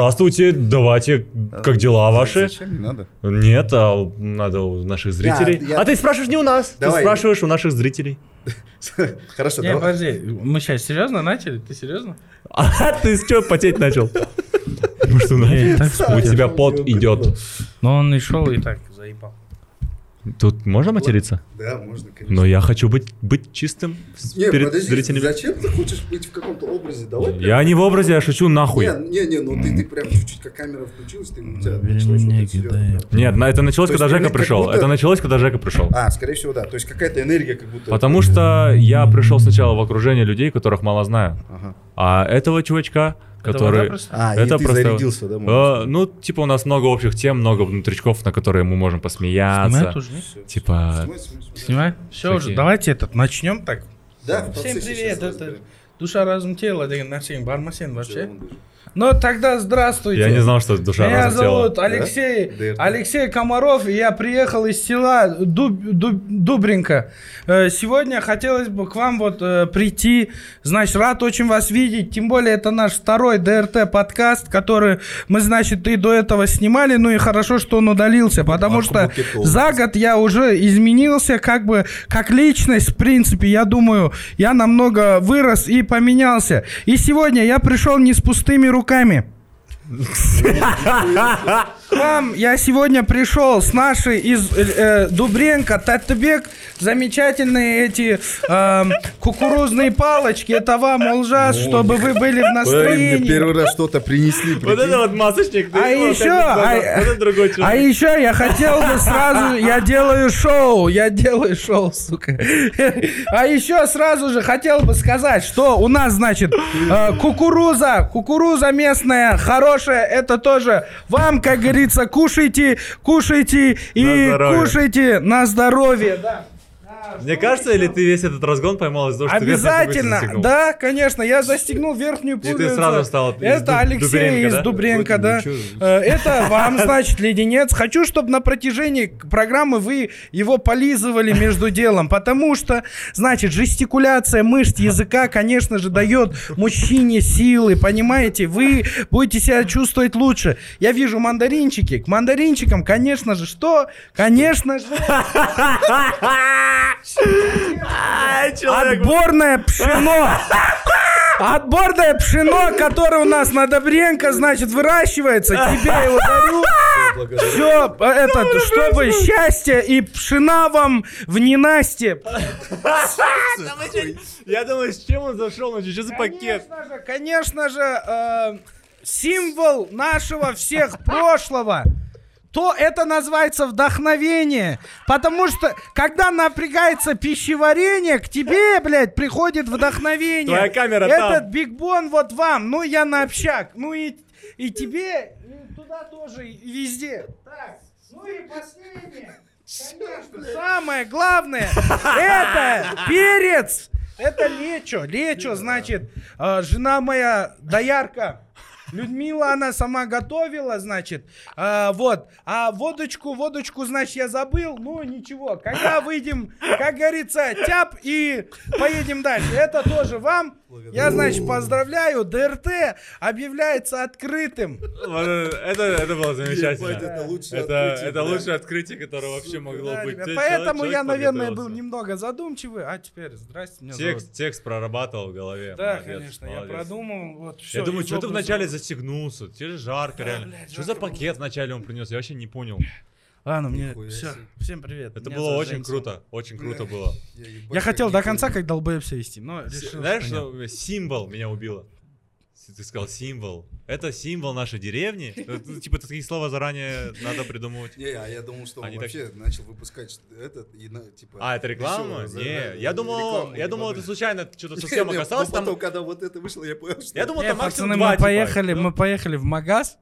здравствуйте, давайте, как дела ваши? Зачем? Не надо. Нет, а надо у наших зрителей. я- А ты спрашиваешь не у нас, Давай. ты спрашиваешь у наших зрителей. Хорошо, Не, давай. подожди, мы сейчас серьезно начали? Ты серьезно? А ты что, потеть начал? Ну что, Не, так у тебя пот идет. Но он и шел и так заебал. Тут можно материться? Да, можно, конечно. Но я хочу быть, быть чистым Не, перед подожди, зрителями. зачем ты хочешь быть в каком-то образе? Давай прям- Я не в образе, я шучу нахуй. Не, не, не, ну ты, ты прям чуть-чуть, как камера включилась, ты у тебя началось меня, вот. Нет, на- это началось, То когда Жека пришел. будто- Это началось, когда Жека пришел. А, скорее всего, да. То есть какая-то энергия как будто... Потому что я пришел сначала в окружение людей, которых мало знаю. Ага. А этого чувачка, который... вода просто? А, Это и ты просто- зарядился, да? Э, ну, типа, у нас много общих тем, много внутричков, на которые мы можем посмеяться. Снимай тоже, нет? Типа, Смысл, смысл. Снимай. Все уже, давайте этот, начнем так. Да, Всем привет, это душа, разум, тело, деген нәрсенің бар ма сен вообще? Ну тогда здравствуйте. я не знал, что душа Меня разум тела. зовут Алексей, ДРТ. Алексей Комаров, и я приехал из села Дуб, Дуб- Дубринка. Э, Сегодня хотелось бы к вам вот э, прийти, значит, рад очень вас видеть, тем более это наш второй ДРТ подкаст, который мы, значит, и до этого снимали, ну и хорошо, что он удалился, потому что за год я уже изменился, как бы, как личность, в принципе, я думаю, я намного вырос и поменялся. И сегодня я пришел не с пустыми руками руками. К вам я сегодня пришел с нашей из э, э, Дубренко, Таттебек, замечательные эти эм, кукурузные палочки. Это вам, Олжас, чтобы вы были в настроении. первый раз что-то принесли. Вот прикинь. это вот масочник. А вот еще, это вот а, а еще я хотел бы сразу, я делаю шоу, я делаю шоу, сука. А еще сразу же хотел бы сказать, что у нас, значит, э, кукуруза, кукуруза местная, хорошая, это тоже вам, как говорится, кушайте, кушайте и На кушайте на здоровье, да. Мне кажется, или ты весь этот разгон поймал из-за того, что ты Обязательно, да, конечно, я застегнул верхнюю ты пуговицу. сразу стал из Ду- Это Алексей из? Дубренко, да. Э, Это вам, значит, леденец. Хочу, чтобы на протяжении программы вы его полизывали между делом, потому что, значит, жестикуляция мышц языка, конечно же, дает мужчине силы, понимаете? Вы будете себя чувствовать лучше. Я вижу мандаринчики. К мандаринчикам, конечно же, что? Конечно же, Отборное пшено. Отборное пшено, которое у нас на Добренко, значит, выращивается. Тебе его дарю. Все, этот, чтобы счастье и пшена вам в ненастье. Я думаю, с чем он зашел? Что за пакет? Конечно же, конечно же, э, символ нашего всех прошлого. То это называется вдохновение. Потому что, когда напрягается пищеварение, к тебе, блядь, приходит вдохновение. Твоя камера Этот там. бигбон вот вам. Ну, я на общак. Ну и, и тебе и туда тоже, и везде. Так, ну и последнее. Конечно, самое главное, это перец. Это лечо. Лечо, значит, э, жена моя доярка. Людмила, она сама готовила, значит, А, вот, а водочку, водочку, значит, я забыл, ну, ничего, когда выйдем, как говорится, тяп и поедем дальше, это тоже вам, я, значит, поздравляю, ДРТ объявляется открытым, Это, это, было замечательно. Ебать, это лучшее Это, открытие, это лучшее открытие, которое вообще могло Да, быть. ребят, поэтому человек я, наверное, был немного задумчивый, а теперь, здрасте, меня зовут. Текст, текст прорабатывал в голове. Да, Молодец, конечно, я молодец. продумал, вот, все. Я думаю, что ты вначале застегнулся? Тебе же жарко, реально. блядь, что за жарко пакет вначале он принес? Я вообще не понял. Ладно, мне, Нихуя все, себе. всем привет. Это меня было зовут очень Женя круто. Очень круто было. Я, хотел до конца понял. как долбоеб себя вести, но С- решил, Знаешь, что символ меня убило? Ты сказал символ. Это символ нашей деревни. Это, Типа такие слова заранее надо придумывать. Не, а я думал, что он вообще начал выпускать этот типа. А, это реклама? Не, я думал, я думал, это случайно что-то совсем оказалось. Там, потом, когда вот это вышло, я понял, что... я думал, там максимум мы типа. поехали, Ну, мы поехали в магаз.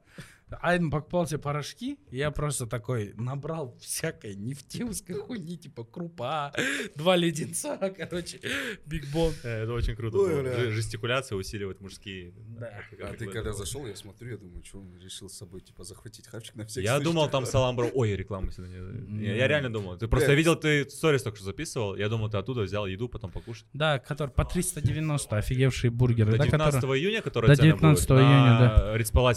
А я покупал себе порошки, я просто такой набрал всякой нефтиловской хуйни, типа крупа, два леденца, короче, бигбон. Э, Это очень круто. Ой, было. Жестикуляция усиливает мужские. Да. Это А ты когда зашел, я смотрю, я думаю, что он решил с собой, типа, захватить хавчик на всякий Я думал, там саламбро. Ой, рекламу сюда не... Я, я реально думал. Ты просто видел, ты сторис только что записывал. Я думал, ты оттуда взял еду, потом покушать. Да, который по 390, офигевшие бургеры, До да, 19 которые... июня, который До цены 19 будут, июня, Да,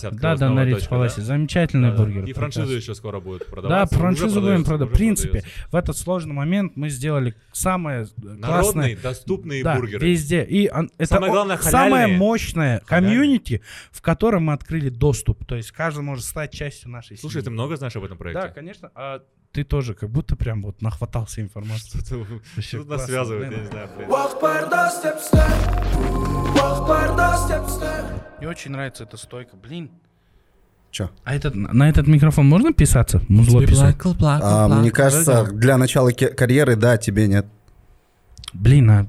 открылась да, на новая Рич точка, Паласе. да? Замечательные Да. бургеры. И франшизу еще скоро будет Да, продаваться. Уже франшизу будем продается, продать. В принципе, продается. в этот сложный момент мы сделали самое Народные, классное... доступные Да, бургеры. везде. И он- это Самое о- главное, самое халяльные. мощное Халяльные. комьюнити, в котором мы открыли доступ. То есть каждый может стать частью нашей Слушай, ты семьи. много знаешь об этом Да, проекте? конечно. А ты тоже как будто прям вот нахватался информации. Что-то Вообще что-то нас классно, связывает, блин. я не знаю. Мне очень нравится эта стойка. Блин. Чё? А этот, на этот микрофон можно писаться? Музло писать? А, мне кажется, для начала карьеры, да, тебе нет. Блин, а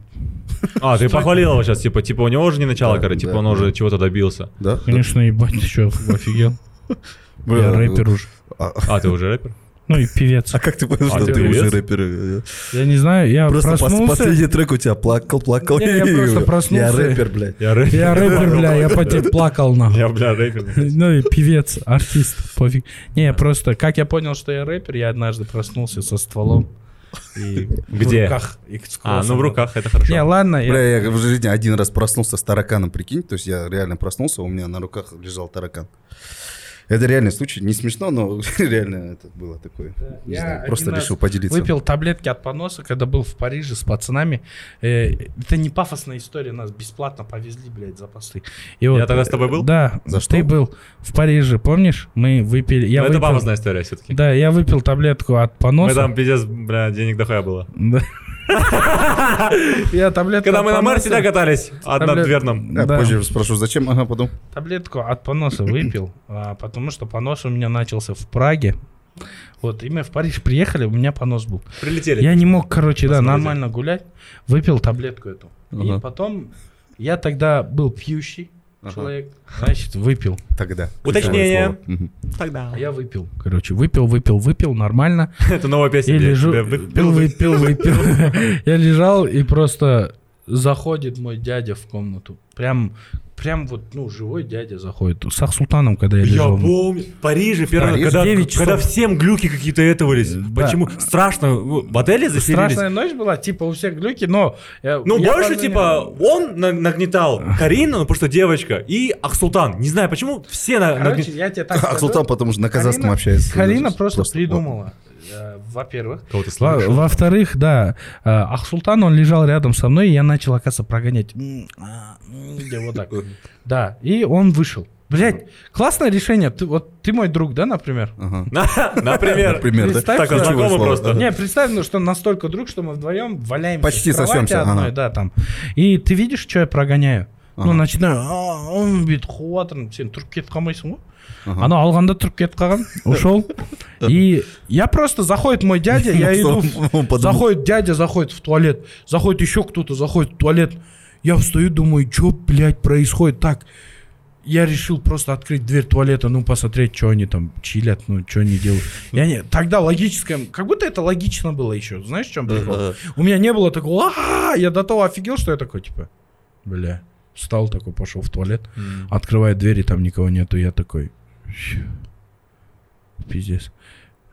А, ты похвалил его сейчас, типа, типа у него уже не начало, короче, типа он уже чего-то добился. Да? конечно, ебать, ты что, офигел? Я рэпер уже. А, А, ты уже рэпер? Ну и певец. а как ты понял, А, что ты ты уже рэпер? Я не знаю, я Просто проснулся. последний трек у тебя плакал, плакал. Не, я просто проснулся. Я рэпер, блядь. Я рэпер. Я рэпер, бля, я по тебе плакал, нахуй. Я, бля, рэпер. Ну и певец, артист, пофиг. Не, я просто, как я понял, что я рэпер, я однажды проснулся со стволом. И Где? В руках. и А, ну в руках, это хорошо. Не, ладно, я... Бля, я в жизни один раз проснулся с тараканом, прикинь. То есть я реально проснулся, у меня на руках лежал таракан. Это реальный случай. Не смешно, но реально это было такое. Не Я знаю, просто решил поделиться. Выпил таблетки от поноса, когда был в Париже с пацанами. Э, это не пафосная история, нас бесплатно повезли, блядь, за посты. И Я тогда с тобой был? Да. За что? Ты был в Париже, помнишь? Мы выпили... Я Ну, это выпил- пафосная история все-таки. Да, я выпил таблетку от Мы поноса. там, пиздец, бля, денег дохуя было. Да. Я таблетку Когда мы на Марсе да, катались, а на Таблет- дверном. Да. позже спрошу, зачем? Ага, потом. Таблетку от поноса выпил, а, потому что понос у меня начался в Праге. Вот, и мы в Париж приехали, у меня понос был. Прилетели. Я не мог, короче, да, нормально гулять. Выпил таблетку эту. И потом я тогда был пьющий Ага. человек, значит, выпил. Тогда. Уточнение. Тогда. А я выпил, короче, выпил, выпил, выпил, нормально. Это новая песня. Бля, лежу, бля, выпил, выпил, выпил. Я лежал, и просто заходит мой дядя в комнату. Прям, прям вот, ну, живой дядя заходит. С Ахсултаном, когда я Я лежал. помню, в Париже первый, Париж? когда, когда всем глюки какие-то этовались. Да. Почему? Страшно. В отеле заселились? Страшная ночь была, типа у всех глюки, но... я- Ну, я больше, позвонил- типа, он на- нагнетал Карину, ну, потому что девочка, и Ахсултан. Не знаю, почему все на- Короче, я тебе так А скажу. Султан потому что на казахском Карина- общается. Карина просто, Просто- придумала. э, Во-первых. Кого-то слышал? Во-вторых, да, э, Ахсултан, он лежал рядом со мной, и я начал, оказывается, прогонять. А, вот так. Да, и он вышел. Блять, классное решение. Ты, вот ты мой друг, да, например? Например. Например, Так, что- знакомы Ключевое просто. Не, представь, ну, что настолько друг, что мы вдвоем валяемся Почти сосемся, одной, да, там. И ты видишь, что я прогоняю? Ну, начинаю, «А, он қуып жатырмын сен тұрып кетіп қалмайсың ғой. Анау алғанда тұрып кетіп қалған ушел и я просто заходит мой дядя я иду заходит дядя заходит в туалет заходит еще кто-то заходит в туалет. Я встаю думаю что блядь происходит? Так я решил просто открыть дверь туалета, ну, посмотреть, что они там чилят, ну, что они делают. Я не, тогда логическое, как будто это логично было еще. Знаешь, в чем прикол? У меня не было такого, я до того офигел, что я такой, типа, бля, встал такой, пошел в туалет, М. открывает двери, там никого нету, я такой, «Щ, пиздец.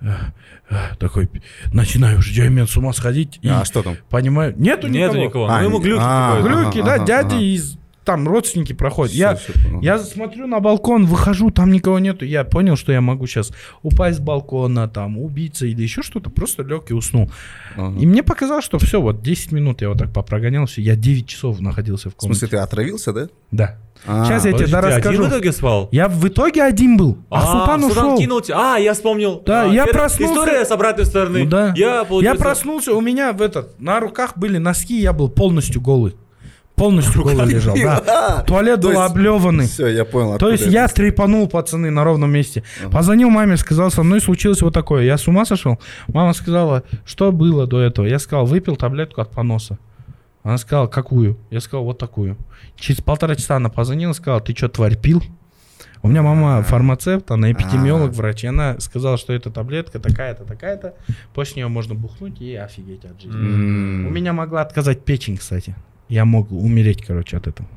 А, а, Такой, начинаю уже, я имею с ума сходить, и А что там? понимаю, нету, Нету никого. никого. А, Ну, ему не- глюки а, какой-то. ага, Глюки, да, ага, дяди ага. из там родственники проходят. Я, Всё, всё, ага. я смотрю на балкон, выхожу, там никого нету. Я понял, что я могу сейчас упасть с балкона, там, убиться или еще что-то. Просто лег и уснул. Ага. И мне показалось, что все, вот 10 минут я вот так попрогонял, все. Я 9 часов находился в В комнате. смысле, ты отравился, да? Да. А, Сейчас я тебе да, ты один расскажу. в итоге спал? Я в итоге один был, а, Султан ушел. кинул тебя. А, я вспомнил. Да, А, я это проснулся- История с обратной стороны. Ну да. Я, Я проснулся, у меня в этот, на руках были носки, я был полностью голый. Полностью голый лежал, да. А, Туалет был облеванный. Все, я понял. То есть я трепанул, пацаны, на ровном месте. Позвонил маме, сказал, со мной случилось вот такое. Я с ума сошел? Мама сказала, что было до этого? Я сказал, выпил таблетку от поноса. Она сказала, какую? Я сказал, вот такую. Через полтора часа она позвонила, сказала, ты что, тварь, пил? У меня мама фармацевт, она эпидемиолог, А. врач, и она сказала, что эта таблетка такая-то, такая-то, после нее можно бухнуть и офигеть от жизни. У меня могла отказать печень, кстати. Я мог умереть, короче, от этого.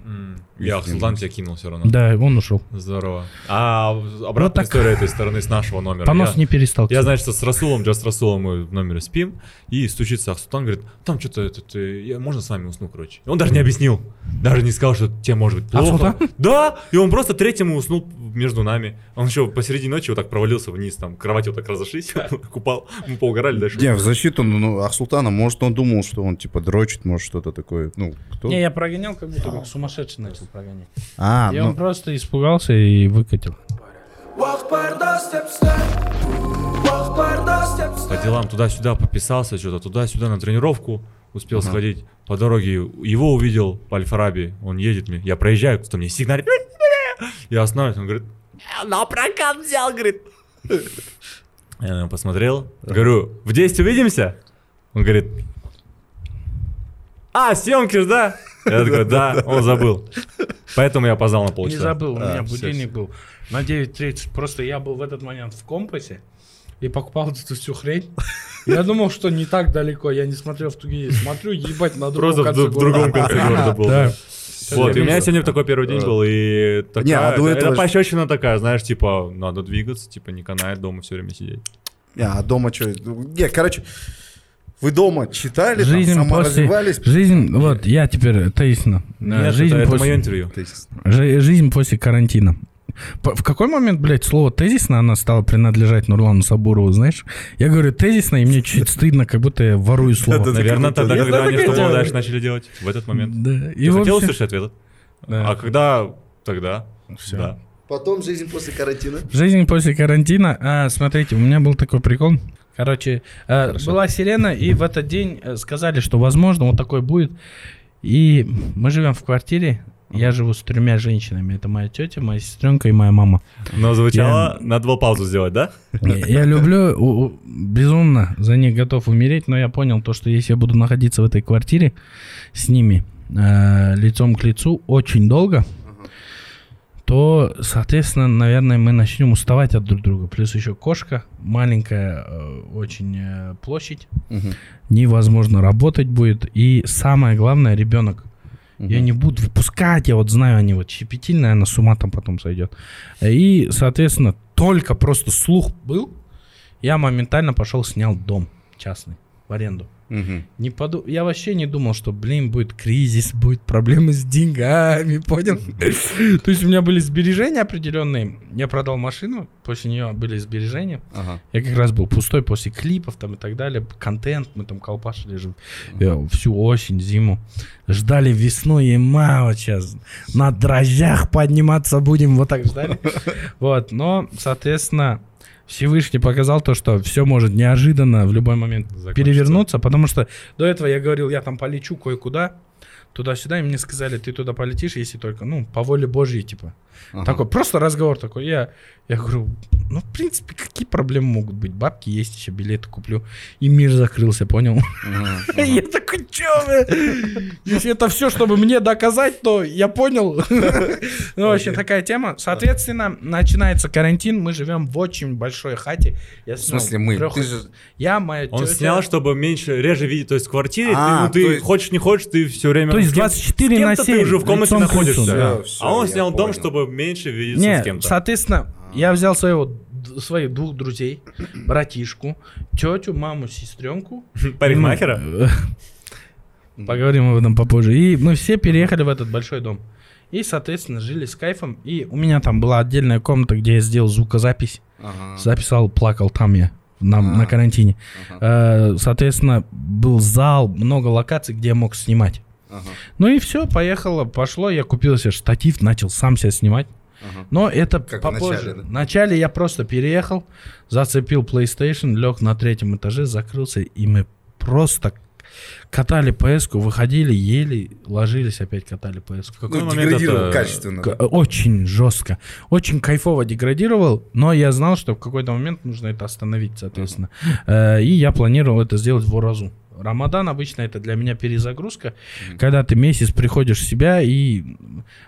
Я Султан тебя кинул все равно. Да, он ушел. Здорово. А обратная Вот так. история этой стороны с нашего номера. Понос Я- не перестал. Я, значит, с Расулом, с Расулом мы в номере спим, и стучится Ахсултан, говорит, там что-то, этот, э, я, можно с вами усну, короче. И он даже не объяснил, даже не сказал, что тебе может быть плохо. Ахсултан? Да, и он просто третьему уснул между нами. Он еще посреди ночи вот так провалился вниз, там, кровати вот так разошлись, упал, мы поугорали дальше. Не, в защиту ну, ну, Ахсултана, может, он думал, что он, типа, дрочит, может, что-то такое. Ну, кто? Не, я прогонял, как будто как сумасшедший начал прогонять. А, и ну, он просто испугался и выкатил. По делам туда-сюда пописался, что-то туда-сюда на тренировку успел сходить. По дороге его увидел по Альфараби, он едет мне, я проезжаю, кто-то мне сигналит. Я останавливаюсь, он говорит, «Я на прокат взял, говорит. Я на него посмотрел, говорю, в 10 увидимся? Он говорит, а, съемки ж, да? Я такой, да, он забыл. Поэтому я опоздал на Не полчаса. забыл, у А, меня будильник был на 9.30. Просто я был в этот момент в компасе и покупал эту всю хрень. Я думал, что не так далеко. Я не смотрел в тугие. Смотрю, ебать, на другом Просто в, конце в другом города. конце города был. Да. Вот, и у меня сегодня такой первый день был, и такая, Не, а это, это пощечина такая, знаешь, типа, надо двигаться, типа, не канает дома все время сидеть. не, а дома что? Не, короче, вы дома читали, Жизнь там, после... саморазвивались? Жизнь, вот, я теперь, тезисно. Э, Нет, жизнь, это, это после... мое интервью. Жи- жизнь после карантина. По- В какой момент, блядь, слово тезисно она стала принадлежать Нурлану Сабурову, знаешь? Я говорю тезисно, и мне чуть стыдно, как будто я ворую слово. Наверное, тогда, когда они и что делаю. было дальше начали делать, в этот момент. Ты хотел услышать ответ? Да. А когда? Тогда. Да. Потом жизнь после карантина. Жизнь после карантина. А, смотрите, у меня был такой прикол. Короче, э, была сирена, и в этот день э, сказали, что возможно вот такой будет. И мы живем в квартире. Я живу с тремя женщинами. Это моя тетя, моя сестренка и моя мама. Но звучало, надо было паузу сделать, да? Я люблю, у- у- безумно за них готов умереть, но я понял то, что если я буду находиться в этой квартире с ними э, лицом к лицу очень долго, то, соответственно, наверное, мы начнем уставать от друг друга. Плюс еще кошка, маленькая э, очень э, площадь, Мгм. невозможно работать будет. И самое главное, ребенок. Я Мгм. не буду выпускать, я вот знаю, они вот щепетильные, она с ума там потом сойдет. И, соответственно, только просто слух был, я моментально пошел, снял дом частный в аренду. Мгм. Не поду... Я вообще не думал, что, блин, будет кризис, будет проблемы с деньгами, понял? То есть у меня были сбережения определенные. Я продал машину, после нее были сбережения. Я как раз был пустой после клипов там и так далее. Контент, мы там колпашили же э, всю осень, зиму. Ждали весну и ма, вот сейчас на дрожжах подниматься будем, вот так ждали. Вот, но, соответственно, Всевышний показал то, что все может неожиданно в любой момент Закончится. перевернуться, потому что до этого я говорил, я там полечу кое-куда, туда-сюда, и мне сказали, ты туда полетишь, если только, ну, по воле Божьей, типа. Ага. Такой, просто разговор такой. Я, я говорю, ну, в принципе, какие проблемы могут быть? Бабки есть, еще билеты куплю. И мир закрылся, понял? Я такой, чё вы? Если это все, чтобы мне доказать, то я понял. Ну, вообще, такая тема. Соответственно, начинается карантин, мы живем в очень большой хате. В смысле мы? Ты же... Я, моя Он снял, чтобы меньше, реже видеть, то есть в квартире, А, ты, ну, ты есть- хочешь не хочешь, ты все время... То есть с кем- 24 с на кем-то 7. ты уже в комнате находишься. а он снял дом, чтобы меньше видеться Не, с кем-то. соответственно, я взял своего, своих двух друзей, братишку, тетю, маму, сестренку. Парикмахера? Поговорим об этом попозже. И мы все переехали в этот большой дом. И, соответственно, жили с кайфом. И у меня там была отдельная комната, где я сделал звукозапись. Ага. Записал, плакал там я на, на А. карантине. Ага. Э, Соответственно, был зал, много локаций, где я мог снимать. Ага. Ну и все, поехало, пошло. Я купил себе штатив, начал сам себя снимать. Ага. Но это Как попозже. начале, да? Вначале я просто переехал, зацепил PlayStation, лег на третьем этаже, закрылся, и мы просто катали ps выходили, ели, ложились, опять катали ps В какой Ну, момент деградировал это... качественно. К- Очень жестко. Очень кайфово деградировал, но я знал, что в какой-то момент нужно это остановить, соответственно. Э, И я планировал это сделать в Уразу. Рамадан обычно это для меня перезагрузка, когда ты месяц приходишь в себя и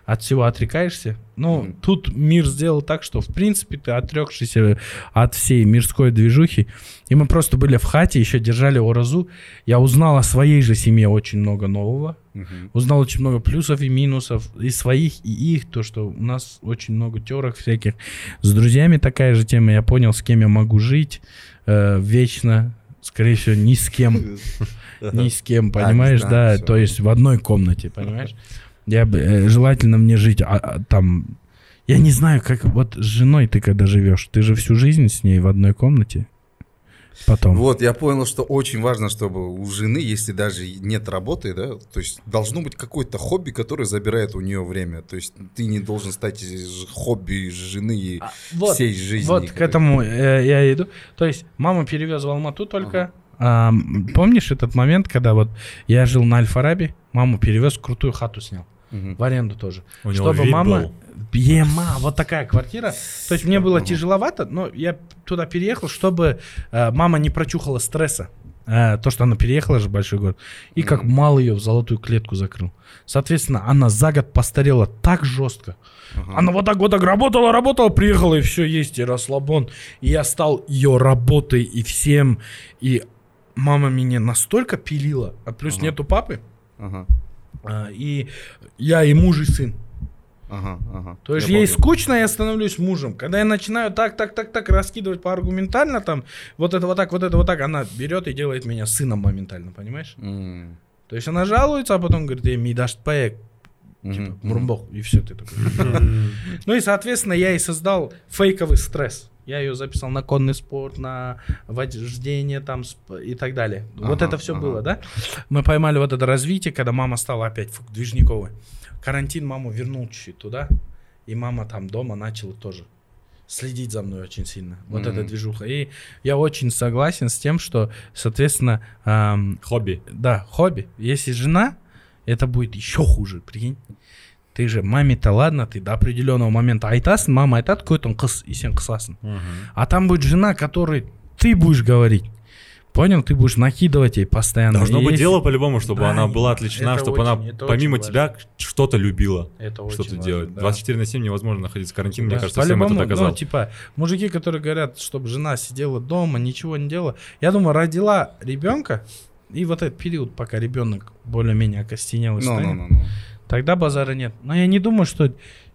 от всего отрекаешься. Ну, Мгм. тут мир сделал так, что, в принципе, ты отрекшийся от всей мирской движухи. И мы просто были в хате, еще держали оразу. Я узнал о своей же семье очень много нового. Мгм. Узнал очень много плюсов и минусов и своих, и их, то, что у нас очень много терок всяких. С друзьями такая же тема. Я понял, с кем я могу жить э, вечно. Скорее всего, ни с кем. Ни с кем, понимаешь, да, то есть в одной комнате, понимаешь? Я бы, э, желательно мне жить а, а, там... Я не знаю, как вот с женой ты когда живешь, ты же всю жизнь с ней в одной комнате. Потом. Вот, я понял, что очень важно, чтобы у жены, если даже нет работы, да, то есть должно быть какое-то хобби, которое забирает у нее время. То есть ты не должен стать хобби жены и А, вот, всей жизни. Вот к этому э, я иду. То есть мама перевез в Алмату только. А, м, помнишь этот момент, когда вот я жил на Аль-Фараби, маму перевез, крутую хату снял. Мгм. В аренду тоже. У него Чтобы мама... был. Ема, вот такая квартира. То есть мне было тяжеловато, но я туда переехал, чтобы э, мама не прочухала стресса. Э, то, что она переехала же в большой город. И как мал ее в золотую клетку закрыл. Соответственно, она за год постарела так жестко. Она вот так вот так работала, работала, приехала, и все есть, и расслабон. И я стал ее работой и всем. И мама меня настолько пилила, а плюс Ага. нету папы. Ага, и я и муж, и сын. ага, ага. То есть Я ей понял. скучно, я становлюсь мужем. Когда я начинаю так, так, так, так раскидывать по аргументально, там, вот это вот так, вот это вот так, она берет и делает меня сыном моментально, понимаешь? М, То есть она жалуется, а потом говорит, ей дашь паек, типа, мгм. мурмбох, и все, ты такой. Ну и, соответственно, я и создал фейковый стресс. Я ее записал на конный спорт, на вождение там и так далее. вот Ага, это все ага. было, да? Мы поймали вот это развитие, когда мама стала опять фу, движниковой. Карантин маму вернул чуть-чуть туда, и мама там дома начала тоже следить за мной очень сильно. Вот Мгм. эта движуха. И я очень согласен с тем, что, соответственно, ам, Хобби. да, хобби. Если жена, это будет еще хуже, прикинь. Ты же маме-то ладно, ты до определенного момента айтасың, мама айтады көтің қыз, и сен қысасың. А там будет жена, которой ты будешь говорить. Понял? Ты будешь накидывать ей постоянно. Должно И быть дело по-любому, чтобы Да, она была это отличена, чтобы очень- она помимо тебя что-то любила. Это очень Что-то делать. да. 24 на 7 невозможно находиться в карантине, мне Да, кажется, всем это по-любому, доказал. Ну, типа, мужики, которые говорят, чтобы жена сидела дома, ничего не делала. Я думаю, родила ребенка, и вот этот период, пока ребенок более-менее окостенел и Ну, ну, станет, ну, ну. Тогда базара нет. Но я не думаю, что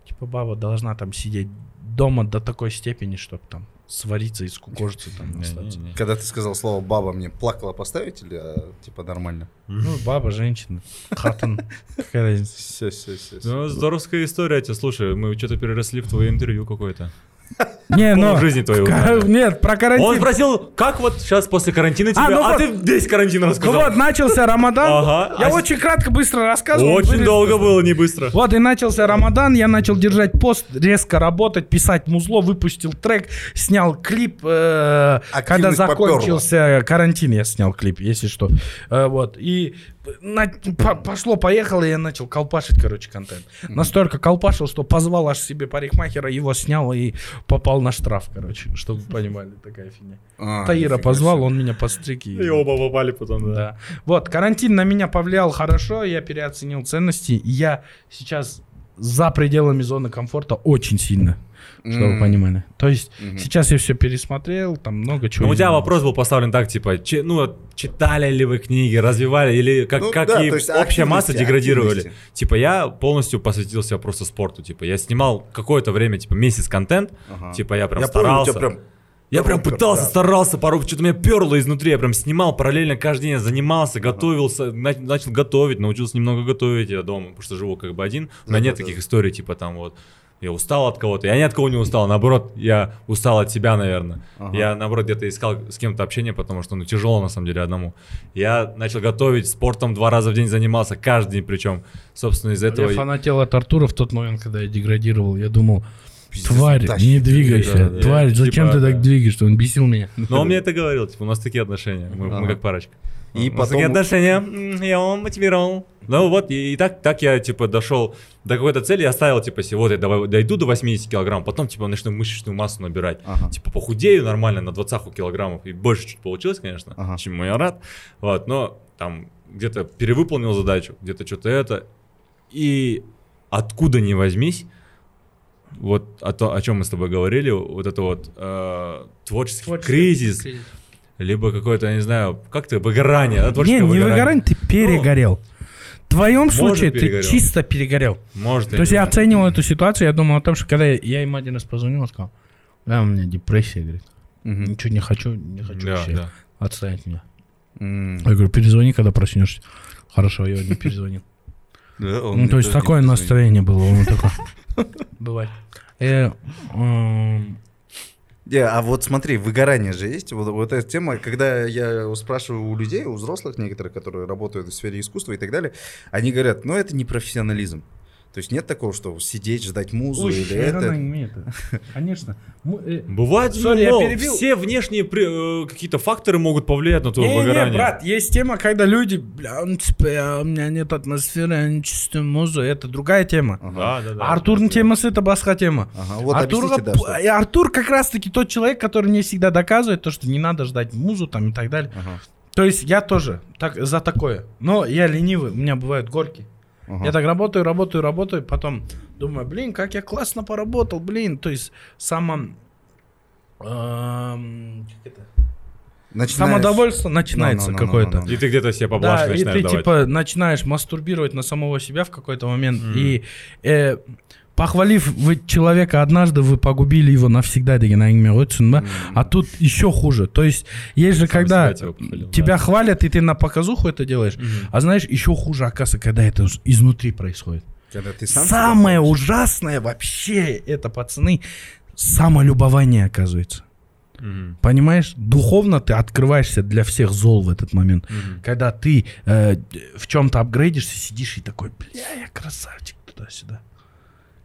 типа баба должна там сидеть дома до такой степени, чтобы там свариться и скукожиться там Не, остаться. не, не. Когда ты сказал слово баба, мне плакала поставить или а, типа нормально? Ну, баба, женщина, хатан. Какая разница? Все, все, все. Ну, здоровская история, тебе, слушай, мы что-то переросли в твое интервью какое-то. Не, ну... жизни твоей узнали. Нет, про Он карантин. спросил, как вот сейчас после карантина тебя, ну а, вот. ты весь карантин Ну рассказал. вот, начался Рамадан. Ага. Я А с- очень кратко, быстро рассказывал. Очень Вырез- долго было, не быстро. Вот и начался Рамадан, я начал держать пост, резко работать, писать музло, выпустил трек, снял клип, э, когда закончился карантин, я снял клип, если что. Э, вот, и на- по- пошло-поехало, я начал колпашить, короче, контент. Настолько колпашил, что позвал аж себе парикмахера, его снял и попал на штраф, короче, чтобы вы понимали, такая фигня. А, Таира позвал, себе. он меня подстриг. и- И оба попали потом, да. да. Вот, карантин на меня повлиял хорошо, я переоценил ценности. и Я сейчас за пределами зоны комфорта очень сильно, чтобы вы М, понимали. То есть мгм. сейчас я все пересмотрел, там много чего. Ну, у тебя вопрос был поставлен так, типа, че- ну, читали ли вы книги, развивали, или как, Ну как да, и общая масса деградировали. активности. Типа, я полностью посвятил себя просто спорту, типа, я снимал какое-то время, типа, месяц контент, Ага. типа, я прям Я помню, старался. тебя прям Я прям пытался, да. старался, порой что-то меня перло изнутри, я прям снимал параллельно каждый день, занимался, готовился, на- начал готовить, научился немного готовить я дома, потому что живу как бы один. У меня Да, нет да, да. таких историй, типа там вот, я устал от кого-то, я ни от кого не устал, наоборот, я устал от себя, наверное. Ага. Я, наоборот, где-то искал с кем-то общение, потому что, ну, тяжело, на самом деле, одному. Я начал готовить, спортом два раза в день занимался, каждый день причем. Собственно, из этого... Я фанател от Артура в тот момент, когда я деградировал. Я думал, тварь, тащит. не двигайся. Да, да. Тварь, зачем Типа, ты да. так двигаешься? Он бесил меня. Но он мне это говорил, типа, у нас такие отношения, мы, мы Ага. как парочка. И потом... отношения, я вам мотивировал. Ну вот, и, и так, так я, типа, дошел до какой-то цели, я ставил, типа, себе, вот я давай, дойду до 80 килограмм, потом, типа, начну мышечную массу набирать. Ага. Типа, похудею нормально на 20 килограммов, и больше чуть получилось, конечно, Ага. чему я рад. Вот, но там где-то перевыполнил задачу, где-то что-то это. И откуда ни возьмись, вот о, то, о чем мы с тобой говорили, вот это вот э, творческий, Творческий кризис, кризис. Либо какое-то, я не знаю, как ты, выгорание, да, Не, не выгорание, ты перегорел. В твоем Может, случае ты чисто перегорел. Может, То есть я оценивал эту ситуацию, я думал о том, что когда я, я им один раз позвонил, он сказал, да, у меня депрессия, говорит, Мгм. ничего не хочу, не хочу Да, вообще, да. отстань от меня. М. Я говорю, перезвони, когда проснешься. Хорошо, я не перезвонил. Ну, то есть такое настроение было, он такой. Бывает. А вот смотри, выгорание же есть. Вот, вот эта тема, когда я спрашиваю у людей, у взрослых некоторых, которые работают в сфере искусства и так далее, они говорят, ну это не профессионализм. То есть нет такого, что сидеть, ждать музу Ой, или это. имеет. Конечно. Э, Бывает, я но перебил. все внешние при- э, какие-то факторы могут повлиять на твое Не, не, выгорание. брат, есть тема, когда люди, бля, ну, типа, я- у меня нет атмосферы, я не чувствую музыку, это другая тема. Ага. Да, да, да. Артур тема с это басха тема. Ага, вот Артур, да, что- Артур как раз-таки тот человек, который мне всегда доказывает то, что не надо ждать музу там и так далее. Ага, То есть я тоже так, за такое. Но я ленивый, у меня бывают горки. Ага. Я так работаю, работаю, работаю, потом думаю, блин, как я классно поработал, блин. То есть само... эм, как это? Начинаешь- Самодовольство начинается Ну, ну, ну, ну, какое-то. ну, ну. И ты где-то себе поблажки Да, и начинаешь ты давать. типа начинаешь мастурбировать на самого себя в какой-то момент. Мгм. И э, похвалив вы человека однажды, вы погубили его навсегда, деген әңгіме ғой, түсіндің ба? А тут еще хуже. То есть, есть же, Сам когда себя типа похвалил, тебя да. хвалят, и ты на показуху это делаешь. Мгм. А знаешь, еще хуже, оказывается, когда это уж изнутри происходит. Когда ты сам Самое себя- ужасное вообще, это, пацаны, самолюбование, оказывается. Мгм. Понимаешь? Духовно ты открываешься для всех зол в этот момент. Мгм. Когда ты э, в чем-то апгрейдишься, сидишь и такой, бля, я красавчик туда-сюда.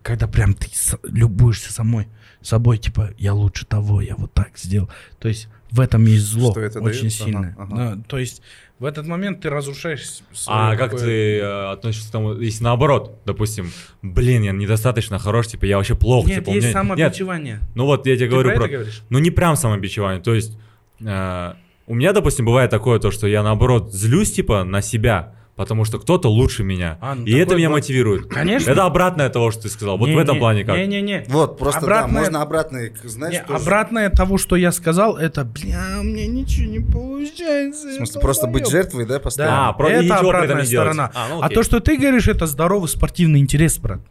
Когда прям ты любуешься самой, собой, типа, я лучше того, я вот так сделал. То есть в этом есть зло Что это очень дает? сильное. Ага, ага. Да, то есть в этот момент ты разрушаешь А как ты э, относишься к тому, если наоборот, допустим, блин, я недостаточно хорош, типа я вообще плохо, Нет, типа, у есть меня- Нет, самобичевание. ну вот я тебе Ты говорю про про, это ну не прям самобичевание, то есть э, у меня, допустим, бывает такое то, что я наоборот злюсь типа на себя, потому что кто-то лучше меня, А, ну и это меня бывает. мотивирует. Конечно. Это обратное того, что ты сказал. Вот в этом плане как. Не-не-не. Вот, просто Обратное- да, можно обратно, знаешь, Не, тоже- обратное того, что я сказал, это, бля, у меня ничего не получается. В смысле, просто быть долбоёб». жертвой, да, Да, постоянно? А, про- и это обратная не сторона. А, ну А то, что ты говоришь, это здоровый спортивный интерес, брат.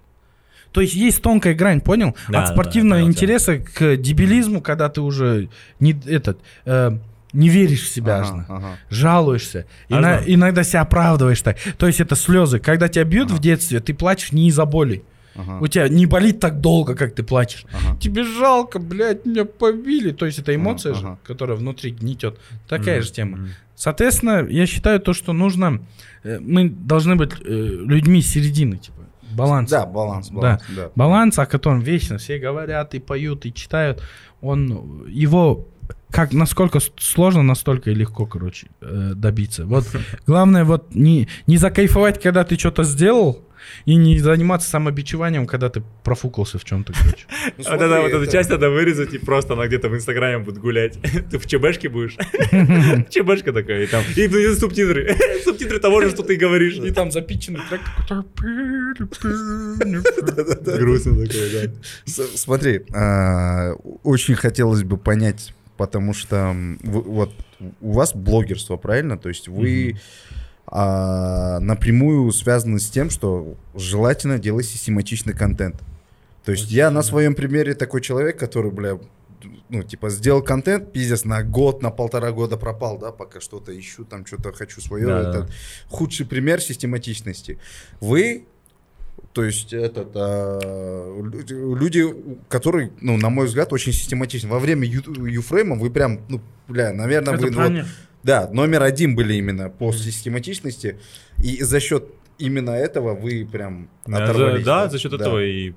То есть есть тонкая грань, понял? Да, От да, спортивного да, понял интереса к дебилизму, когда ты уже не этот э, не веришь в себя, Ага, ага. жалуешься, Аж Ина- да. иногда себя оправдываешь так. То есть это слезы. Когда тебя бьют в детстве, ты плачешь не из-за боли. Ага. У тебя не болит так долго, как ты плачешь. Ага. Тебе жалко, блядь, меня побили. То есть это эмоция Ага, же, ага. которая внутри гнетет. Такая Мгм. же тема. Соответственно, я считаю то, что нужно... э, Мы должны быть э, людьми середины, типа. Баланс. Да, баланс, баланс, да. Баланс, о котором вечно все говорят и поют, и читают. Он... Его... Как, насколько сложно, настолько и легко, короче, э, добиться. Вот главное вот не, не закайфовать, когда ты что-то сделал, и не заниматься самобичеванием, когда ты профукался в чем-то, короче. Ну, Вот, смотри, это, вот эту часть надо вырезать и просто она где-то в инстаграме будет гулять. Ты в ЧБшке будешь? ЧБшка такая, и там. И ну, субтитры. Субтитры того же, что ты говоришь. И там запиченный трек. Грустно такое, да. Смотри, а, очень хотелось бы понять, потому что вы- вот у вас блогерство, правильно? То есть вы а, напрямую связаны с тем, что желательно делать систематичный контент. То есть я на своем примере такой человек, который, бля, ну, типа, сделал контент, пиздец, на год, на полтора года пропал, да, пока что-то ищу, там что-то хочу свое. Да, это да. худший пример систематичности. Вы то есть этот, а, лю- люди, которые, ну, на мой взгляд, очень систематичны. Во время ю- юфрейма вы прям, ну, бля, наверное, Это вы... вот- да, номер один были именно по систематичности. И за счет именно этого вы прям Да, за- оторвались. да, за счет этого и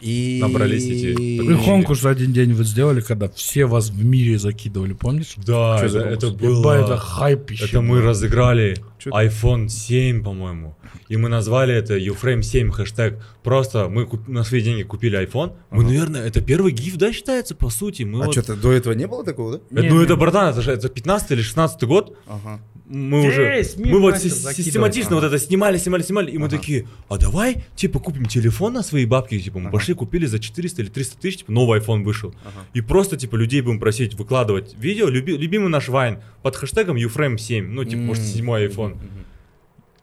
И... набрались эти Вы подписчики. конкурс за один день вот сделали, когда все вас в мире закидывали, помнишь? Да, это, это было. Это хайп еще. Это мы разыграли Чё iPhone 7, по-моему. И мы назвали это Uframe 7 хэштег. Просто мы куп- на свои деньги купили iPhone. Мы, наверное, это первый гиф, да, считается, по сути. Мы А вот- что-то до этого не было такого, да? Это- Не, ну не. это, братан, это же это 15 или 16 год. Ага. Мы Весь уже, мы вот систематично Ага. вот это снимали, снимали, снимали, и мы Ага. такие, а давай, типа, купим телефон на свои бабки, типа, мы Ага. пошли, купили за 400 или 300 тысяч, типа, новый iPhone вышел. Ага. И просто, типа, людей будем просить выкладывать видео, люби- любимый наш Вайн, под хэштегом Uframe 7, ну, типа, может, седьмой iPhone.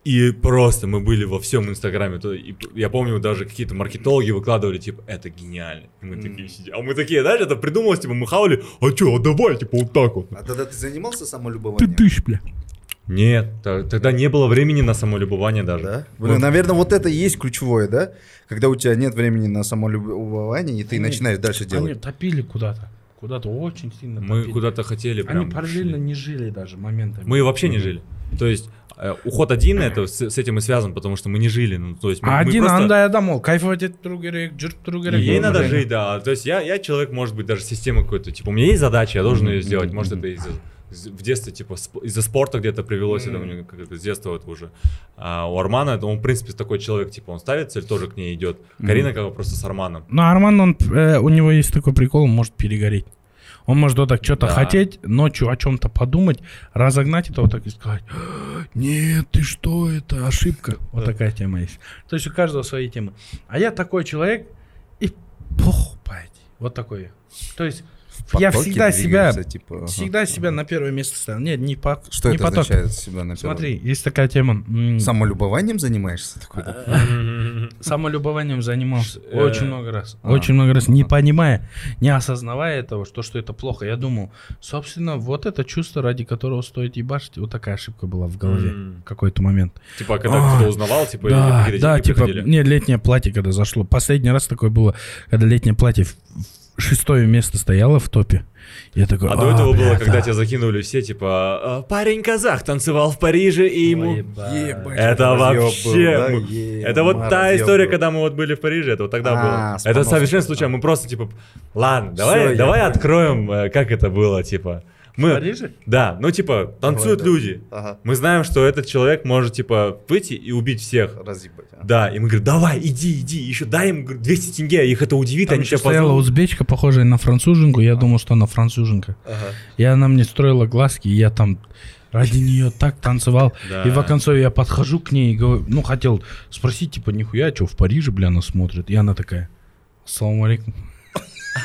И просто мы были во всем Инстаграме. Я помню, даже какие-то маркетологи выкладывали, типа, это гениально. И мы такие сидим. А мы такие, знаешь, это придумалось, типа, мы хавали, а чё, а давай, типа, вот так вот. А тогда ты занимался Ты самолюбованием? тыщ, бля. Нет, тогда не было времени на самолюбование даже. Да? Блин, наверное, вот это и есть ключевое, да? Когда у тебя нет времени на самолюбование, и ты Они- начинаешь дальше Они делать. топили куда-то. Куда-то очень сильно Мы топили. куда-то хотели прям. Они параллельно шли. не жили даже моментами. Мы вообще не жили. То есть э, уход один это с, с этим и связан, потому что мы не жили. Ну, то есть мы, А мы один просто- анда адамол. Кайфовать от друг керек, жүріп тұру керек. Ей надо жить, да. То есть я, я человек, может быть, даже система какой-то. Типа, у меня есть задача, я должен ее сделать. Может, это из из- в детстве, типа, из-за спорта где-то привелось, это мне как это с детства это уже. А у Армана, это он, в принципе, такой человек, типа, он ставит цель, тоже к ней идет. Карина как бы просто с Арманом. Но Арман, он, э, у него есть такой прикол, он может перегореть. Он может вот так что-то Да. хотеть, ночью о чем-то подумать, разогнать это вот так и сказать, «А, нет, ты что, это ошибка. Вот такая тема есть. То есть у каждого свои темы. А я такой человек, и похуй, пойди. Вот такой я. То есть Я потоке всегда себя, типа, ага. всегда себя на первое место ставил. Нет, не, по, Что не это поток. означает себя на первом? Смотри, есть такая тема. Самолюбованием занимаешься? Такой? Самолюбованием занимался Э, очень много раз. а, Очень много раз, не ага. понимая, не осознавая этого, что, что это плохо. Я думал, собственно, вот это чувство, ради которого стоит ебашить, вот такая ошибка была в голове в какой-то момент. Типа, когда А, кто-то узнавал, типа, да, да, типа, не, летнее платье, когда зашло. Последний раз такое было, когда летнее платье шестое место стояло в топе. Я такой, А до этого бля, было, когда да. тебя закинули все, типа, «А, парень казах танцевал в Париже, и ему... Ой, ебать. Это вообще... был, да? Е, это вот та история, был. когда мы вот были в Париже, это вот тогда А, было. Это совершенно случайно. Мы просто, типа, ладно, давай, я давай откроем, э, как это было, типа. В Мы, Париже? да, ну, типа, танцуют да. люди. Ага. Мы знаем, что этот человек может, типа, выйти и убить всех. Разъебать. а. Да, и мы говорим, давай, иди, иди, еще дай им говорю, 200 тенге, их это удивит, Там они еще тебя стояла позовут. узбечка, похожая на француженку. Я думал, что она француженка. Ага. И она мне строила глазки, и я там ради нее так танцевал. Да. И в оконцове я подхожу к ней и говорю, ну, хотел спросить, типа, нихуя, что в Париже, бля, она смотрит. И она такая, салам алейкум.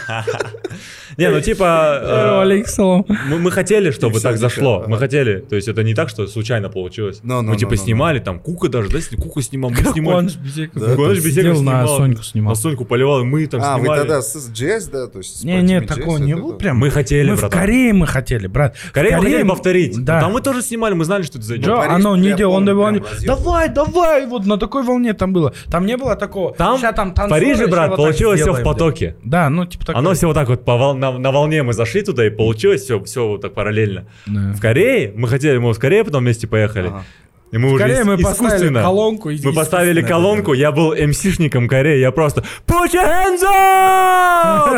Не, ну, типа... э, Алейкум салам. Мы, хотели, чтобы так типа, зашло. Мы хотели. То есть это не так, что случайно получилось. Ну, ну, мы типа ну, ну, снимали, там Кука даже, да, Куку снимал, мы снимали. Куаныш. Да, на снимал. Соньку снимал. На Соньку поливал, и мы там А, вы снимали. тогда с джесс, да? То есть с Не, не, такого не было да? прям. Мы хотели, Мы в братан. Корее мы хотели, брат. В Корею мы хотели повторить. Да. Там мы тоже снимали, мы знали, что это зайдет. Джо, Париж оно не делал, он давай, давай, давай, вот на такой волне там было. Там не было такого. Там, «Ща там в Париже, брат, получилось все в потоке. Да, ну типа такое. Оно все вот так вот по вол- на, на волне мы зашли туда и получилось все, все вот так параллельно. Да. В Корее мы хотели, мы в Корее потом вместе поехали. Ага. И мы В уже мы поставили искусственно- колонку. и Мы поставили колонку, я был МСишником Кореи, я просто Put your hands up!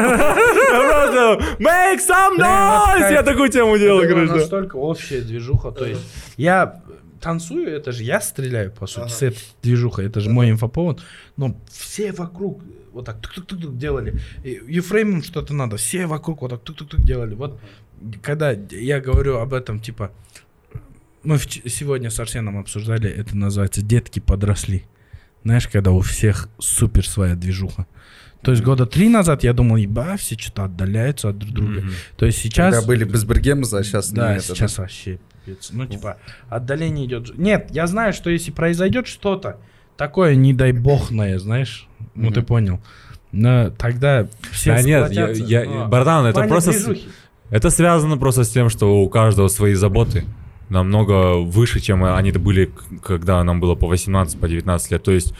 Я просто Make some noise! Я такую тему делал, настолько общая движуха, то есть я танцую, это же я стреляю, по сути, с этой движухой, это же мой инфоповод, но все вокруг вот так тук-тук-тук делали, И Ефремом что-то надо, все вокруг вот так тук-тук-тук делали, вот когда я говорю об этом, типа, мы сегодня с Арсеном обсуждали, это называется «Детки подросли». Знаешь, когда у всех супер своя движуха. То есть года три назад я думал, еба, все что-то отдаляются от друг друга. Мгм. То есть сейчас... Когда были без Бергемза, а сейчас Да, не это, сейчас вообще пипец. Ну, типа, отдаление идет. Нет, я знаю, что если произойдет что-то такое, не дай богное, знаешь, ну ты понял. Но тогда все Да нет, я, сплотятся. я- А, в это просто... Это связано просто с тем, что у каждого свои заботы. Намного выше, чем они-то были, к- когда нам было по 18, по 19 лет. То есть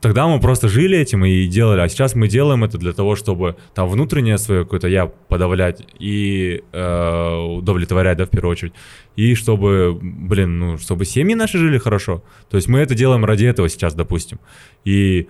тогда мы просто жили этим и делали, а сейчас мы делаем это для того, чтобы там внутреннее свое какое-то я подавлять и э, удовлетворять, да, в первую очередь, и чтобы, блин, ну, чтобы семьи наши жили хорошо. То есть мы это делаем ради этого сейчас, допустим. И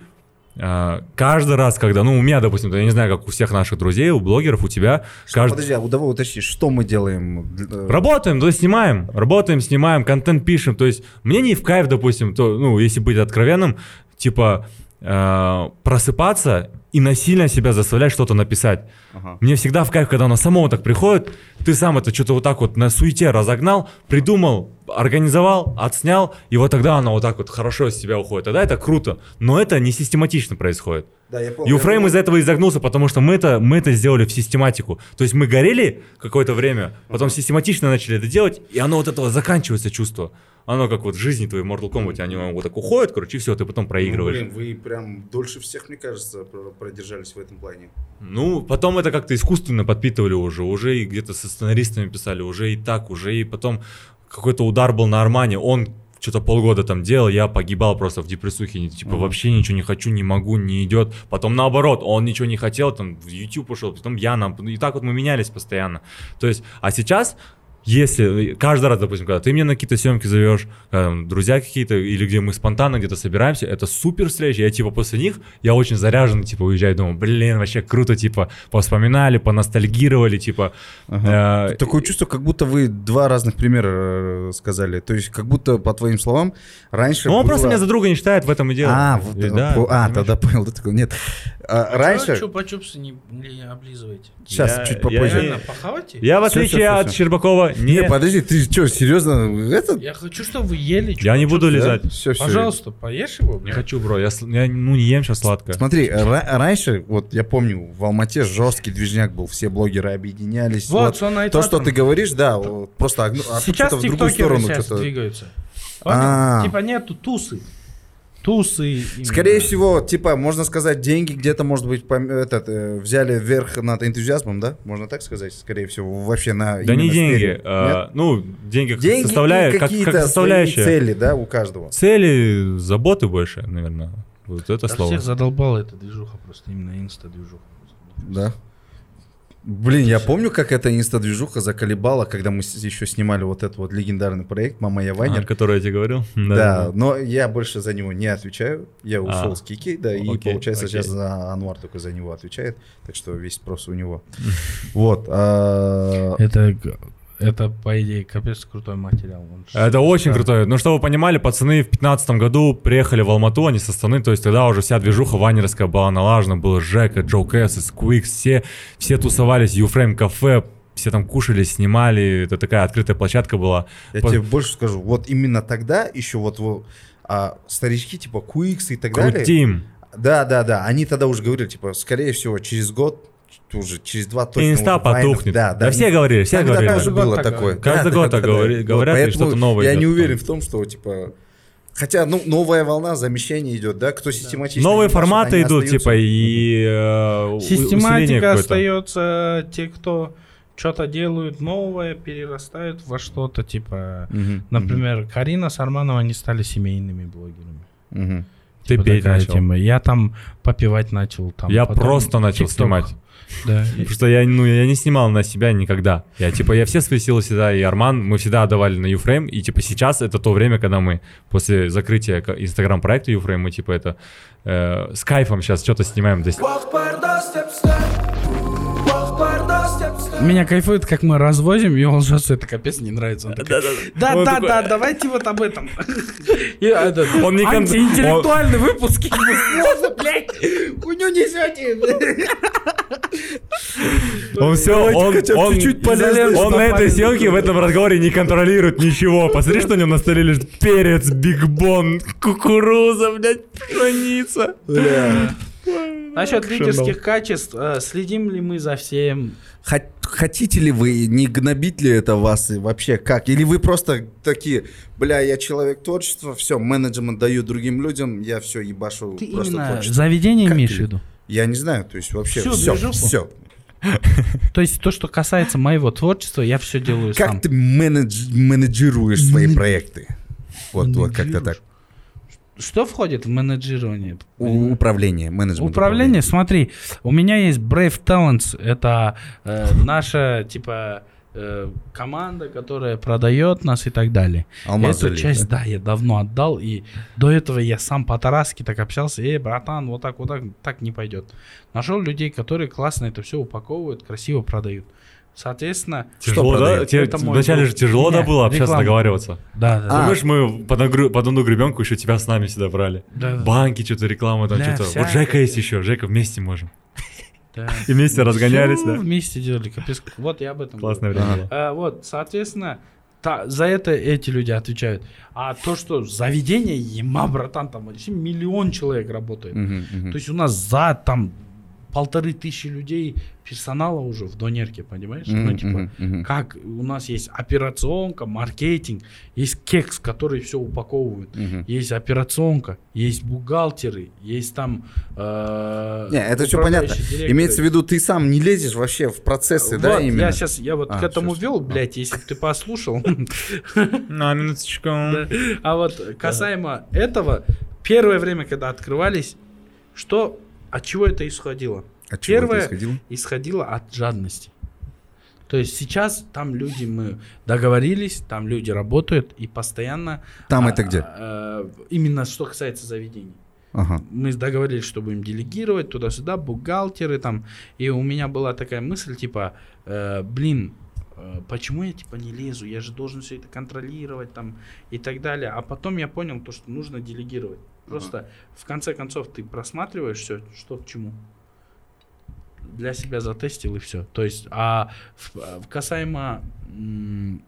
каждый раз, когда, ну, у меня, допустим, я не знаю, как у всех наших друзей, у блогеров, у тебя, каждый... Подожди, а давай уточни, что мы делаем? Э, Работаем, то есть снимаем, работаем, снимаем, контент пишем. То есть мне не в кайф, допустим, то, ну, если быть откровенным, типа э, просыпаться и насильно себя заставлять что-то написать. Ага. Мне всегда в кайф, когда оно само так приходит, ты сам это что-то вот так вот на суете разогнал, придумал, организовал, отснял, и вот тогда оно вот так вот хорошо из тебя уходит. Тогда это круто, но это не систематично происходит. Да, я понял. Юфрейм из-за этого и загнулся, потому что мы это, мы это сделали в систематику. То есть мы горели какое-то время, потом систематично начали это делать, и оно вот этого заканчивается чувство. Оно как вот в жизни твоей в Mortal Kombat, они вот так уходят, короче, и все, ты потом Ну, проигрываешь. блин, вы прям дольше всех, мне кажется, про- продержались в этом плане. Ну, потом это как-то искусственно подпитывали уже, уже и где-то со сценаристами писали, уже и так, уже и потом какой-то удар был на Армане, он что-то полгода там делал, я погибал просто в депрессухе, типа Мгм. вообще ничего не хочу, не могу, не идет. Потом наоборот, он ничего не хотел, там в YouTube ушел, потом я нам, и так вот мы менялись постоянно. То есть, а сейчас если каждый раз, допустим, когда ты меня на какие-то съемки зовешь, там друзья какие-то, или где мы спонтанно где-то собираемся, это супер встреча. Я типа после них, я очень заряженный, типа уезжаю, думаю, блин, вообще круто, типа повспоминали, поностальгировали, типа. э, Такое чувство, как будто вы два разных примера э, сказали. То есть, как будто, по твоим словам, раньше Ну, он было- просто меня за друга не считает, в этом и дело. А, вот, И э, да, по- а, тогда понял. да, такой, Нет. А, раньше... Чупа-чупсы не, не облизывайте. Сейчас, Я- чуть я попозже. Реально, похавайте? Я, в отличие всё, всё, от всё. Щербакова, не... Подожди, ты что, серьезно? Это... Я хочу, чтобы вы ели. Я не буду лизать. Все, все. Пожалуйста, поешь его. Не хочу, бро, я, ну, не ем сейчас сладкое. Смотри, ра- раньше, вот я помню, в Алмате жесткий движняк был, все блогеры объединялись. Вот, сон То, что ты говоришь, да, вот просто а тут Сейчас что-то в другую сторону сейчас двигаются. А. Типа нету тусы. Тусы. именно. Скорее всего, типа, можно сказать, деньги где-то, может быть, пом- этот, э, взяли вверх над энтузиазмом, да? Можно так сказать, скорее всего, вообще на Да не деньги, а, ну, деньги как Деньги составляя, как, какие-то как составляющая. цели, да, у каждого. Цели, заботы больше, наверное. Вот это Да слово. всех задолбала эта движуха просто, именно инста-движуха. Да. Блин, я помню, как эта инста-движуха заколебала, когда мы еще снимали вот этот вот легендарный проект «Мама, я А, Вайнер». который я тебе говорил? Да, но я больше за него не отвечаю. Я ушел А. с Кики, да, и Окей, получается окей. сейчас за Анвар только за него отвечает. Так что весь спрос у него. Вот. а, Это, это, по идее, капец крутой материал. Он Это очень Да. крутой. Ну, чтобы вы понимали, пацаны в 15 году приехали в Алмату, они со Астаны, то есть тогда уже вся движуха ванеровская была налажена, был Жека, Джо Кэс, Сквикс, все, все тусовались, Юфрейм кафе, все там кушали, снимали, это такая открытая площадка была. Я По- тебе больше скажу. Вот именно тогда еще вот во- а, старички типа Куикс и так далее. Крутим. Да, да, да. Они тогда уже говорили, типа, скорее всего, через год, уже через два точно. Инста потухнет. Да, Да, да. все говорили, все Тогда говорили. Каждый было год так такое. говорят. Каждый год так говори- говорят, и Поэтому что-то новое Я идет не уверен в том, что, типа... Хотя, ну, новая волна замещения идет, да? Кто систематично... Новые форматы идут, остаются. типа, и э, Систематика остается, те, кто что-то делают новое, перерастают во что-то, типа... Мгм, Например, Карина с Армановой, они стали семейными блогерами. мгм, мгм. Ты Типа петь такая начал. тема. Я там попивать начал. Там, Я потом просто начал TikTok. снимать. Да. Потому что я, ну, я не снимал на себя никогда. Я, типа, я все свои силы всегда, и Арман, мы всегда отдавали на Юфрейм, и, типа, сейчас это то время, когда мы после закрытия инстаграм-проекта Юфрейм, мы, типа, это э, с кайфом сейчас что-то снимаем. То Меня кайфует, как мы развозим, и он сейчас это капец не нравится. Он такой, Да, Он да, такой- да, давайте вот об этом. Он не Антиинтеллектуальный выпуск. Можно, блядь, хуйню несете. Он все, он, он, полезно, он на этой съемке, в этом разговоре не контролирует ничего. Посмотри, что у него на столе лежит перец, бигбон, кукуруза, блядь, пшеница. Насчет Шандал. лидерских качеств, э, следим ли мы за всем? Хот- Хотите ли вы, не гнобит ли это вас и вообще как? Или вы просто такие, бля, я человек творчества, все, менеджмент даю другим людям, я все ебашу Ты просто именно творчество. заведение Как имеешь в ты? виду? Я не знаю, то есть вообще все, движуху? все. То есть то, что касается моего творчества, я все делаю Как сам. ты менедж- менеджируешь свои проекты? Вот, вот как-то так. Что входит в менеджирование? У- Управление, менеджмент. Управление, смотри, у меня есть Brave Talents, это э, наша, типа, э, команда, которая продает нас и так далее. Алмаз Эту часть, да? да? я давно отдал, и до этого я сам по Тараске так общался, эй, братан, вот так, вот так, так не пойдет. Нашел людей, которые классно это все упаковывают, красиво продают. Соответственно, Тяжело, да? продает? Тебе Это мой вначале друг. же тяжело, да, было общаться, реклама. договариваться? да, да, А. Помнишь, мы под, одну- под одну гребенку еще тебя с нами сюда брали? да, да, Банки, что-то реклама, там что-то. Вот. Жека есть еще, Жека вместе можем. да. И вместе разгонялись, да? вместе делали, капец. Вот я об этом Классное время было. А, вот, соответственно, та- за это эти люди отвечают. А то, что заведение, ема, братан, там вообще миллион человек работает. То есть у нас за там полторы тысячи людей персонала уже в Донерке, понимаешь? Мгм, ну, типа, мгм. как у нас есть операционка, маркетинг, есть кекс, который все упаковывает. Мгм. Есть операционка, есть бухгалтеры, есть там... э, Не, это все понятно. директоры. Имеется в виду, ты сам не лезешь вообще в процессы, да, Вот, именно? Я сейчас, я вот А, к этому вел, всё. блядь, если бы ты послушал. На минуточку. А вот касаемо этого, первое время, когда открывались, что, от чего это исходило? От чего это Первое исходило? исходило от жадности. То есть сейчас там люди, мы договорились, там люди работают и постоянно... Там а, это где? а, Именно что касается заведений. Ага. мы договорились, что будем делегировать туда-сюда, бухгалтеры там. И у меня была такая мысль, типа, э, блин, э, почему я типа не лезу? Я же должен все это контролировать там и так далее. А потом я понял то, что нужно делегировать. Просто в конце концов ты просматриваешь все, что к чему. Для себя затестил и все. То есть, а в- а касаемо м,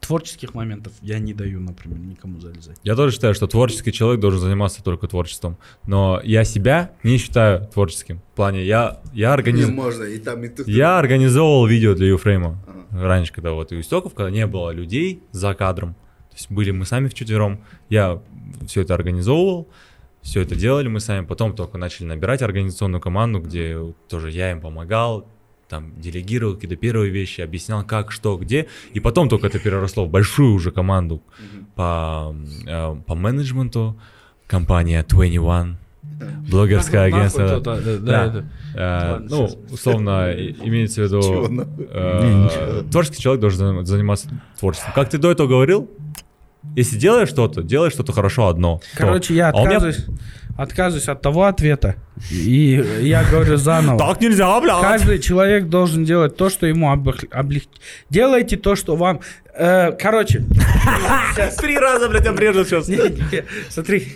творческих моментов я не даю, например, никому залезать. Я тоже считаю, что творческий человек должен заниматься только творчеством. Но я себя не считаю творческим. В плане, я, я, организ... можно и там, и тут. я организовывал видео для Юфрейма. Раньше, когда вот и у истоков, когда не было людей за кадром. То есть были мы сами вчетвером. Я все это организовывал. Все это делали мы сами. Потом только начали набирать организационную команду, где тоже я им помогал, там делегировал какие-то первые вещи, объяснял как, что, где. И потом только это переросло в большую уже команду по, э, по менеджменту. Компания 21, блогерское агентство. да, да. Э, ну, условно, имеется в виду, э, творческий человек должен заним- заниматься творчеством. Как ты до этого говорил, если делаешь что-то, делай что-то хорошо одно. То. Короче, я А у меня- отказываюсь, от того ответа. И я говорю заново. Так нельзя, бля. Каждый человек должен делать то, что ему облегчит. Делайте то, что вам... э, короче, Три раза, блядь, обрежут сейчас. Смотри,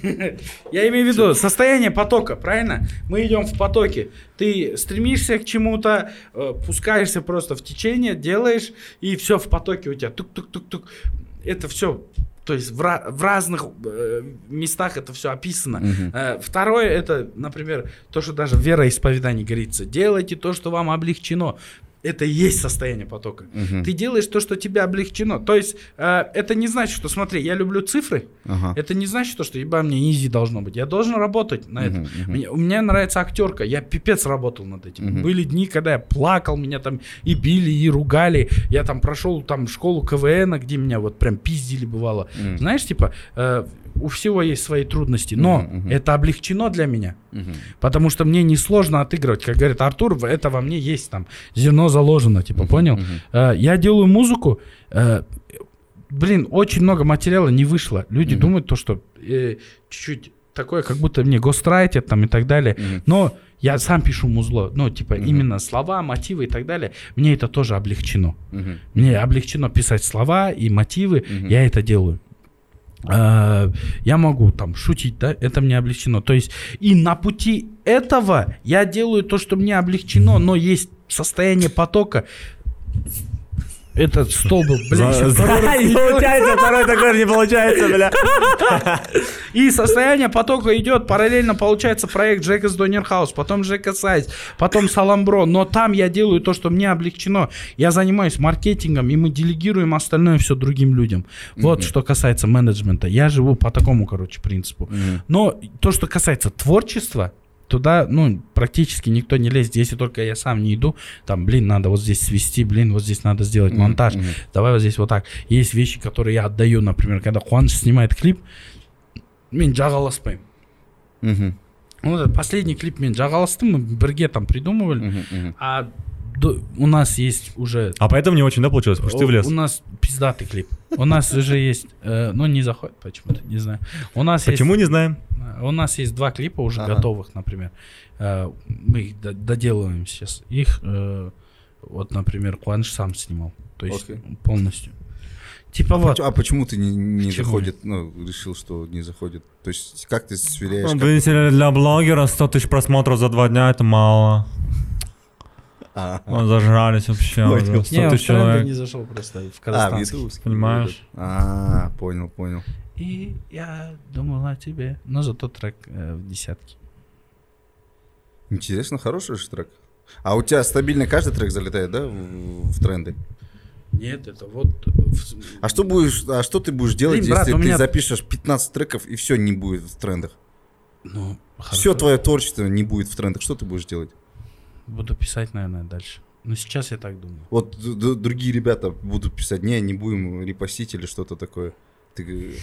я имею в виду состояние потока, правильно? Мы идем в потоке. Ты стремишься к чему-то, э, пускаешься просто в течение, делаешь, и все в потоке у тебя. Тук-тук-тук-тук. Это все. То есть в, в разных э, местах это все описано. Э, второе, это, например, то, что даже в вероисповедании говорится. Делайте то, что вам облегчено. Это и есть состояние потока. Ты делаешь то, что тебе облегчено. То есть э, это не значит, что, смотри, я люблю цифры. Ага. Это не значит, то, что еба мне изи должно быть. Я должен работать на это. Мгм, мгм. Мне- у меня нравится актерка. Я пипец работал над этим. Мгм. Были дни, когда я плакал, меня там и били, и ругали. Я там прошел там школу КВН, где меня вот прям пиздили бывало. Мгм. Знаешь, типа, э, у всего есть свои трудности, но мгм. это облегчено для меня. Мгм. Потому что мне несложно отыгрывать. Как говорит Артур, это во мне есть там зерно заложено, типа, понял? мгм. Э, я делаю музыку, э, блин, очень много материала не вышло. Люди Мгм. думают то, что э, чуть-чуть такое, как будто мне гострайтят там и так далее. Мгм. Но я сам пишу музло, ну, типа, Мгм. именно слова, мотивы и так далее. Мне это тоже облегчено. Мгм. Мне облегчено писать слова и мотивы, Мгм. я это делаю. Э, Я могу там шутить, да, это мне облегчено. То есть и на пути этого я делаю то, что мне облегчено, но есть состояние потока. Этот стол был, щас второй Не получается, второй такой не получается, бля. И состояние потока идет, параллельно получается проект Джека с Донер Хаус, потом Джека Сайз, потом Саламбро, но там я делаю то, что мне облегчено. Я занимаюсь маркетингом, и мы делегируем остальное все другим людям. Вот что касается менеджмента. Я живу по такому, короче, принципу. Но то, что касается творчества, туда, ну, практически никто не лезет, если только я сам не иду, там, блин, надо вот здесь свести, блин, вот здесь надо сделать монтаж, мгм. давай вот здесь вот так. Есть вещи, которые я отдаю, например, когда Хуан снимает клип, мен жағаласпаймын вот этот последний клип мен жағаластым мы бірге там придумывали. А у нас есть уже А поэтому не очень, да, получилось? Потому что ты влез. У нас пиздатый клип. У нас уже есть, э, ну не заходит почему-то, не знаю. У нас Почему есть, не знаем? у нас есть два клипа уже Ага. готовых, например. Э, мы их до- доделываем сейчас. Их, э, вот, например, Куаныш сам снимал, то есть полностью. Типа вот. А почему ты не, не Почему? заходит, ну, решил, что не заходит? То есть как ты сверяешь? Ну, как- Видите ли, для блогера 100 тысяч просмотров за два дня это мало. А, Мы зажрались вообще Понял. уже. 100 Не, он в тренды не зашел просто в а, ютубовский. Понимаешь? А, понял, понял. И я думал о тебе. Но зато трек э, в десятке. Интересно, хороший же трек. А у тебя стабильно каждый трек залетает, да, в, в тренды? Нет, это вот... А что будешь, а что ты будешь делать, Блин, брат, если ты меня- запишешь 15 треков и все не будет в трендах? Ну, Все хорошо. твое творчество не будет в трендах. Что ты будешь делать? Буду писать, наверное, дальше. Но сейчас я так думаю. Вот другие ребята будут писать, не, не будем репостить или что-то такое. Ты,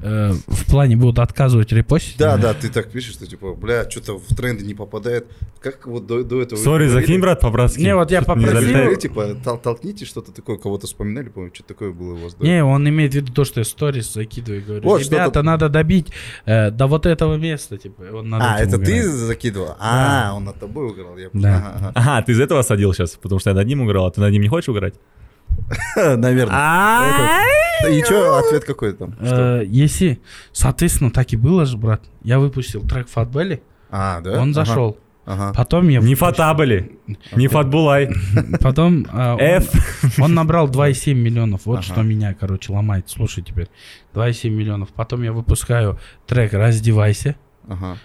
Э, в плане будут отказывать репостить? да, да, ты так пишешь, что типа, бля, что-то в тренды не попадает. Как вот до, до этого... Сори, закинь, брат, по-братски. Не, вот я не попросил- говорили, типа, тол- толкните что-то такое, кого-то вспоминали, помню, что такое было у вас. да? Не, он имеет в виду то, что я сторис закидываю и говорю, Вот, ребята, что-то- надо добить э, до вот этого места, типа, он над А, это ты угорает. закидывал? А, он над тобой угорал. Я... Да. Ага, ага. Ага, ты из этого садил сейчас, потому что я над ним играл, а ты над ним не хочешь играть? Наверное. И что, ответ какой там? Э, Если, соответственно, так и было же, брат. Я выпустил трек Фатбелли, А, да? он зашел. Ага. Потом я... Не Фатабали, не Фатбулай. Потом э, он- F. Он набрал 2,7 миллионов. Вот Ага. что меня, короче, ломает. Слушай теперь. 2,7 миллионов. Потом я выпускаю трек «Раздевайся». Ага.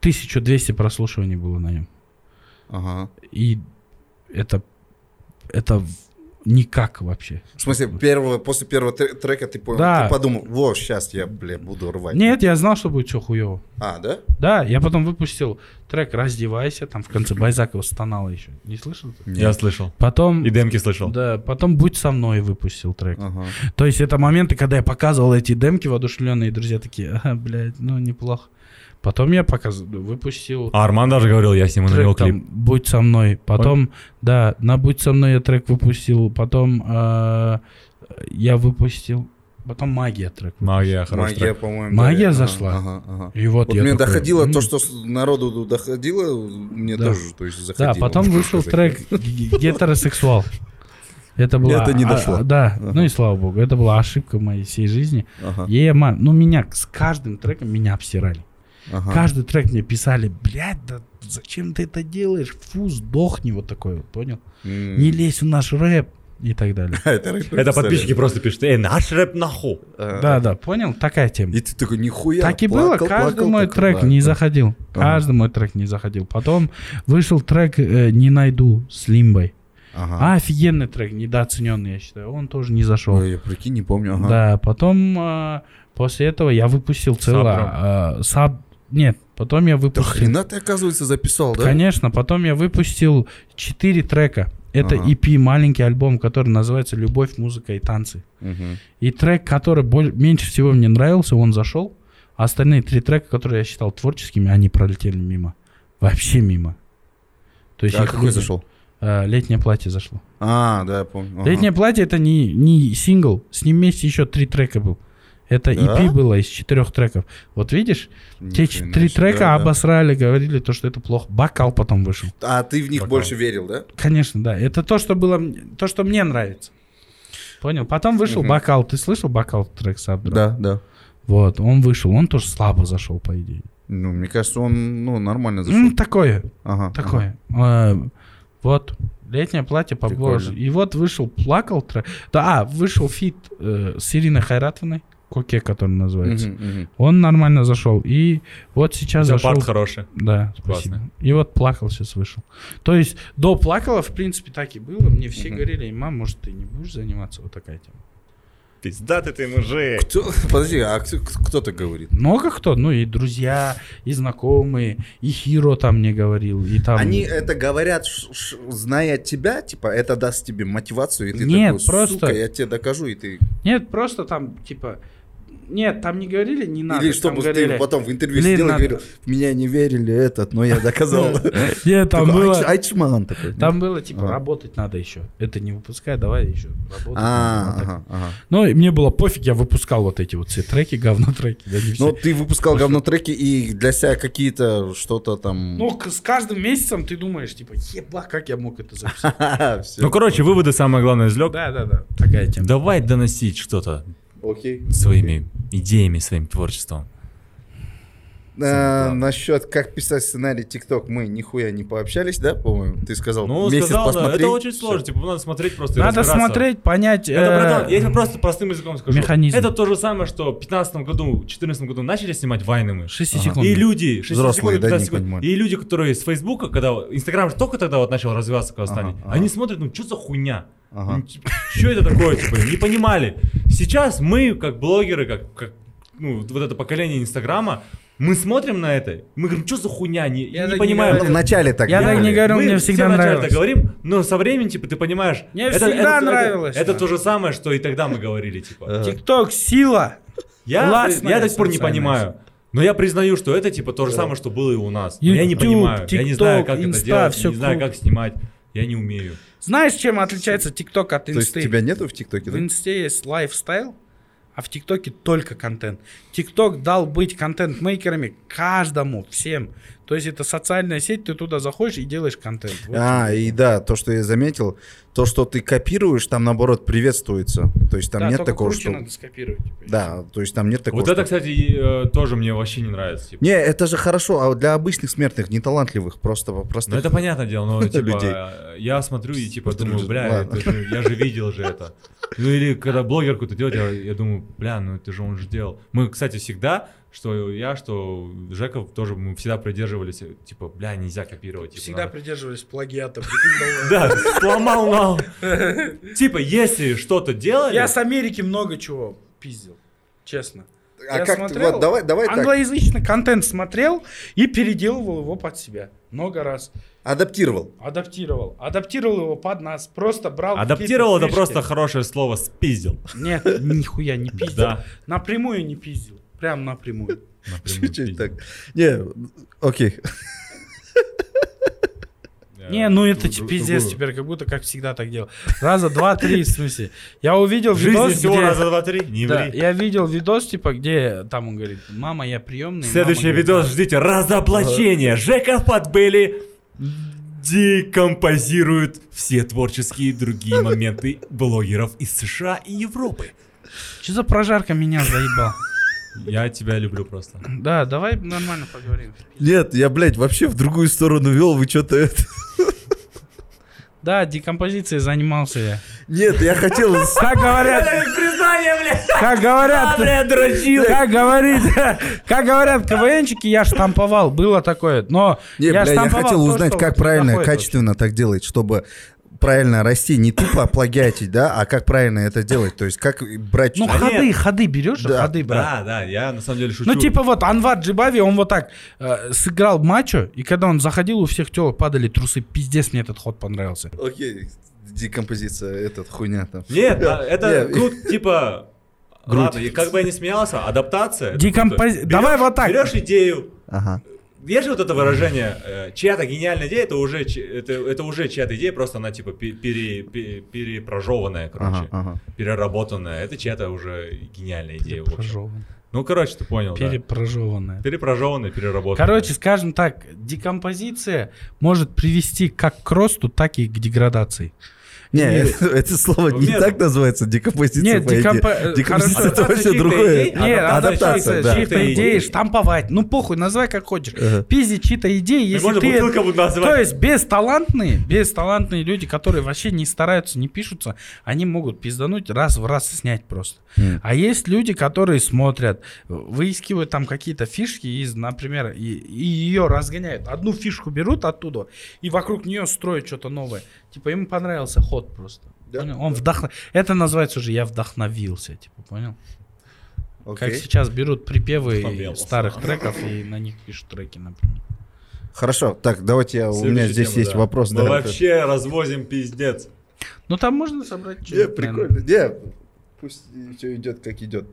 1200 прослушиваний было на нем. Ага. И это... Это никак вообще. В смысле, первого, после первого тре- трека ты понял, Да. ты подумал, во, сейчас я, бля, буду рвать. Нет, я знал, что будет все хуево. А, да? Да, я потом выпустил трек «Раздевайся», там в конце Байзакова стонала еще. Не слышал? ты? Я слышал. Потом... И демки слышал. Да, потом «Будь со мной» выпустил трек. Ага. То есть это моменты, когда я показывал эти демки воодушевленные, и друзья такие, ага, блядь, ну неплохо. Потом я показывал, выпустил А Арман даже говорил, я сниму на него трек клип. там «Будь со мной». Потом, да, на «Будь со мной» я трек выпустил. Потом э, я выпустил... Потом «Магия» трек. Магия, хороший Магия, трек. по-моему. Магия да. Зашла. Ага, ага. И вот, Вот я мне такой, доходило «М». то, что народу доходило, мне Да. тоже, то есть, заходило. Да, потом вышел сказать. трек «Г- «Гетеросексуал». Это была... Это не а- дошло. а, да, Ага. ну и слава богу, это была ошибка моей всей жизни. Ага, я, ну меня с каждым треком меня обсирали. Ага. Каждый трек мне писали, блядь, да зачем ты это делаешь? Фу, сдохни, вот такой вот, понял? М. Не лезь в наш рэп и так далее. Это рэп Это подписчики просто пишут, эй, наш рэп нахуй. Ага. Да, да, понял? Такая тема. И ты такой, нихуя. Так и было, каждый мой трек не заходил. Каждый мой трек не заходил. Потом вышел трек э, «Не найду» с Лимбой. Ага. А, офигенный трек, недооцененный, я считаю. Он тоже не зашел. Ой, я прикинь, не помню. Ага. Да, потом э, после этого я выпустил целое... э, саб... Нет, потом я Да выпустил... хрена ты, оказывается, записал, да? Конечно, потом я выпустил 4 трека. Это Ага. EP, маленький альбом, который называется «Любовь, музыка и танцы». Мгм. И трек, который боль- меньше всего мне нравился, он зашел. А остальные три трека, которые я считал творческими, они пролетели мимо. Вообще мимо. То есть А их какой люди- зашел? Э, «Летнее платье» зашло. А, да, я помню. Ага. «Летнее платье» — это не, не сингл. С ним вместе еще три трека был. Это Да? EP было из четырех треков. Вот видишь, те Ни хрена три трека да, да. обосрали, говорили то, что это плохо. Бокал потом вышел. А ты в них Бокал. больше верил, да? Конечно, да. Это то, что было, то, что мне нравится. Понял? Потом вышел Мгм. бокал. Ты слышал бокал трек с Абдра? Да, да. Вот, он вышел. Он тоже слабо зашел, по идее. Ну, мне кажется, он, ну, нормально зашел. Ну, такое, Ага. такое. А, вот, летнее платье побольше. И вот вышел плакал трек. Да, а, вышел feat э, с Ириной Хайратовной, Коке, который называется. Мгм, мгм. Он нормально зашел. И вот сейчас зашел. Part хороший. Да, спасибо. Классно. И вот плакал сейчас вышел. То есть до плакала, в принципе, так и было. Мне все Мгм. говорили, мам, может, ты не будешь заниматься? Вот такая тема. Пиздатый ты мужик. Кто, подожди, а кто, кто так говорит? Много кто, ну и друзья, и знакомые, и Хиро там мне говорил, и там... Они это говорят, ш- ш- зная тебя, типа, это даст тебе мотивацию, и ты Нет, такой, просто- сука, я тебе докажу, и ты... Нет, просто там, типа, Нет, там не говорили, не надо. Или там чтобы ты говорили- потом в интервью сидел и говорил, в меня не верили этот, но я доказал. Нет, там было... «Айч- Айчман такой. Там было типа работать надо еще. Это не выпускай, давай еще работать. А, ага. Ну, мне было пофиг, я выпускал вот эти вот все треки, говно-треки. все. Ну, ты выпускал говно треки и для себя какие-то что-то там... Ну, с каждым месяцем ты думаешь, типа, еба, как я мог это записать? Ну, короче, выводы самое главное извлек. Да, да, да, такая тема. Давай доносить что-то. Своими идеями, своим творчеством. А, насчет как писать сценарий ТикТок мы нихуя не пообщались, да, по-моему? Ты сказал, Ну, месяц сказал, да, посмотри. это очень сложно, типа, надо смотреть просто Надо смотреть, понять. Это, э, я тебе просто простым языком скажу. механизм. Это то же самое, что в 15 году, в 14 году начали снимать вайны мы. 6 секунд. И люди, 6 Взрослые, секунд, да, 15 не секунд. понимают. и люди, которые с Фейсбука, когда Инстаграм же только тогда вот начал развиваться в Казахстане, Ага, ага. они смотрят, ну что за хуйня? Ага. Что это такое, типа, не понимали. Сейчас мы, как блогеры, как, как ну, вот это поколение Инстаграма, мы смотрим на это, мы говорим, что за хуйня, не, Я не не понимаем. Ну, в начале так Я так не говорю, Мы мне все всегда вначале нравилось. так говорим, но со временем, типа, ты понимаешь... Мне всегда нравилось, Это, да. то же самое, что и тогда мы говорили, типа. ТикТок сила. Я, Классная я до сих пор не понимаю. Но я признаю, что это типа то же самое, что было и у нас. Но я не YouTube, понимаю. я не знаю, TikTok, как это Insta, делать, всё не знаю, как снимать. Я не умею. Знаешь, чем отличается ТикТок от То есть Инсты? тебя нету в ТикТоке, В? Инсте есть lifestyle, а в ТикТоке только контент. ТикТок дал быть контент-мейкерами каждому, всем. То есть это социальная сеть, ты туда заходишь и делаешь контент. Вот А, и да, то, что я заметил, то, что ты копируешь, там наоборот приветствуется. То есть там Да, нет такого, круче что... надо скопировать. типа, Да, то есть там нет такого, Вот это, что- кстати, э, тоже мне вообще не нравится. Типа. Не, это же хорошо, а для обычных смертных, неталантливых, просто простых... Ну это понятное дело, но типа Людей. я смотрю и типа Просто думаю, бля, же- я же видел же это. Ну или когда блогер какой-то делает, я, я думаю, бля, ну это же он же делал. Мы, кстати, всегда, что я, что Жеков тоже, мы всегда придерживались, типа, бля, нельзя копировать. типа, Всегда надо- придерживались плагиата. Да, сломал нал. Типа, если что-то делали... Я с Америки много чего пиздил, честно. А Я как ты- смотрел, вот давай, давай так, Англоязычный контент смотрел и переделывал его под себя. Много раз. адаптировал. Адаптировал. Адаптировал его под нас. Просто брал Адаптировал это фишки. просто хорошее слово спиздил. Нет, нихуя не пиздил. Да. Напрямую не пиздил. Прям напрямую. Чуть-чуть так. Не, окей. Не, ну это друг- ч- друг- пиздец другую. теперь, как будто как всегда так делал. Раза два-три, в смысле. Я увидел В видос, всего где... раза два три, не Да, ври. я видел видос, типа, где там он говорит, мама, я приемный. Следующий мама говорит, видос ждите. Разоблачение. Жека Подбели декомпозирует все творческие и другие моменты блогеров из США и Европы. Что за прожарка меня заебал? Я тебя люблю просто. Да, давай нормально поговорим. Нет, я, блядь, вообще в другую сторону вел, вы что-то это... Да, декомпозицией занимался я. Нет, я хотел... Как говорят, Признание, блядь! как говорят, как говорит, как говорят КВНчики, я штамповал, было такое, но Не, я хотел узнать, как правильно, качественно так делать, чтобы правильно расти, не тупо плагиатить, да, а как правильно это делать, то есть как брать... Ну, Да ходы, нет. ходы берешь, Да, ходы, брат. Да, да, я на самом деле шучу. Ну, типа вот Анвар Джибави, он вот так э, сыграл мачо, и когда он заходил, у всех телок падали трусы. Пиздец, мне этот ход понравился. Окей, декомпозиция, этот хуйня там. Нет, да, это грудь, типа... Грудь. Ладно, и как бы я не смеялся, адаптация. Декомпози- Давай вот так. Берешь идею, Ага. Есть же вот это выражение, э, чья-то гениальная идея, это уже, это, это уже чья-то идея, просто она типа пе- пере, пе- перепрожеванная, короче, Ага, ага. переработанная. Это чья-то уже гениальная идея. Прожеван. Ну, короче, ты понял, да. Перепрожеванная. Перепрожеванная, переработанная. Короче, скажем так, декомпозиция может привести как к росту, так и к деградации. Не, это, это слово не Нет. так называется, декомпозиция. Нет, декомпо- э, Декомпозиция хорошо. это вообще Адаптация другое. чьих-то идей, Не, Адаптация, да. чьи-то идеи штамповать. Ну похуй, называй как хочешь. Ага. Пиздить чьи-то идеи, Ты если ты... называть. То есть бесталантные, бесталантные люди, которые вообще не стараются, не пишутся, они могут пиздануть раз в раз снять просто. Мгм. А есть люди, которые смотрят, выискивают там какие-то фишки из, например, и, и ее разгоняют. Одну фишку берут оттуда и вокруг нее строят что-то новое. Типа ему понравился ход просто. Да, Понял? Он вдохно... Это называется уже я вдохновился, типа, понял? Как Окей. сейчас берут припевы старых треков и на них пишут треки, например. Хорошо, так, давайте я, у меня здесь тема, есть да. вопрос. Мы да. вообще развозим пиздец. Ну там можно собрать Не, что-нибудь, прикольно. Не, пусть все идет как идет.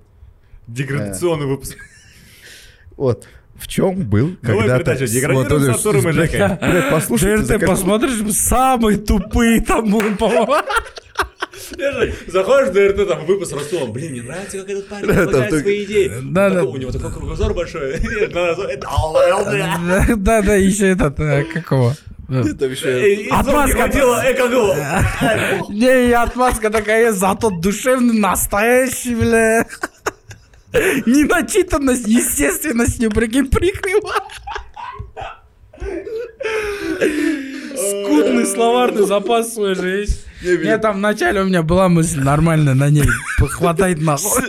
Деградационный выпуск. Вот. В чем был Новая когда-то... передача с- «Деградируем вот, с Артуром и блядь, Жекой». блядь, Послушайте, за ДРТ как- посмотришь, самые тупые там, ну, по-моему. Заходишь в ДРТ, там выпуск Расулом. Блин, мне нравится, как этот парень Да, так- свои идеи. Да, да. У него такой кругозор большой. Это Да, да, еще этот, э, какого? Э, Это еще- Отмазка хотела Экогу. Не, отмазка такая, зато душевный, настоящий, бля. Неначитанность, естественностью, прикинь, прикрыла. Скудный словарный запас свой же есть. Не, там вначале у меня была мысль нормальная, на ней хватает нахуй.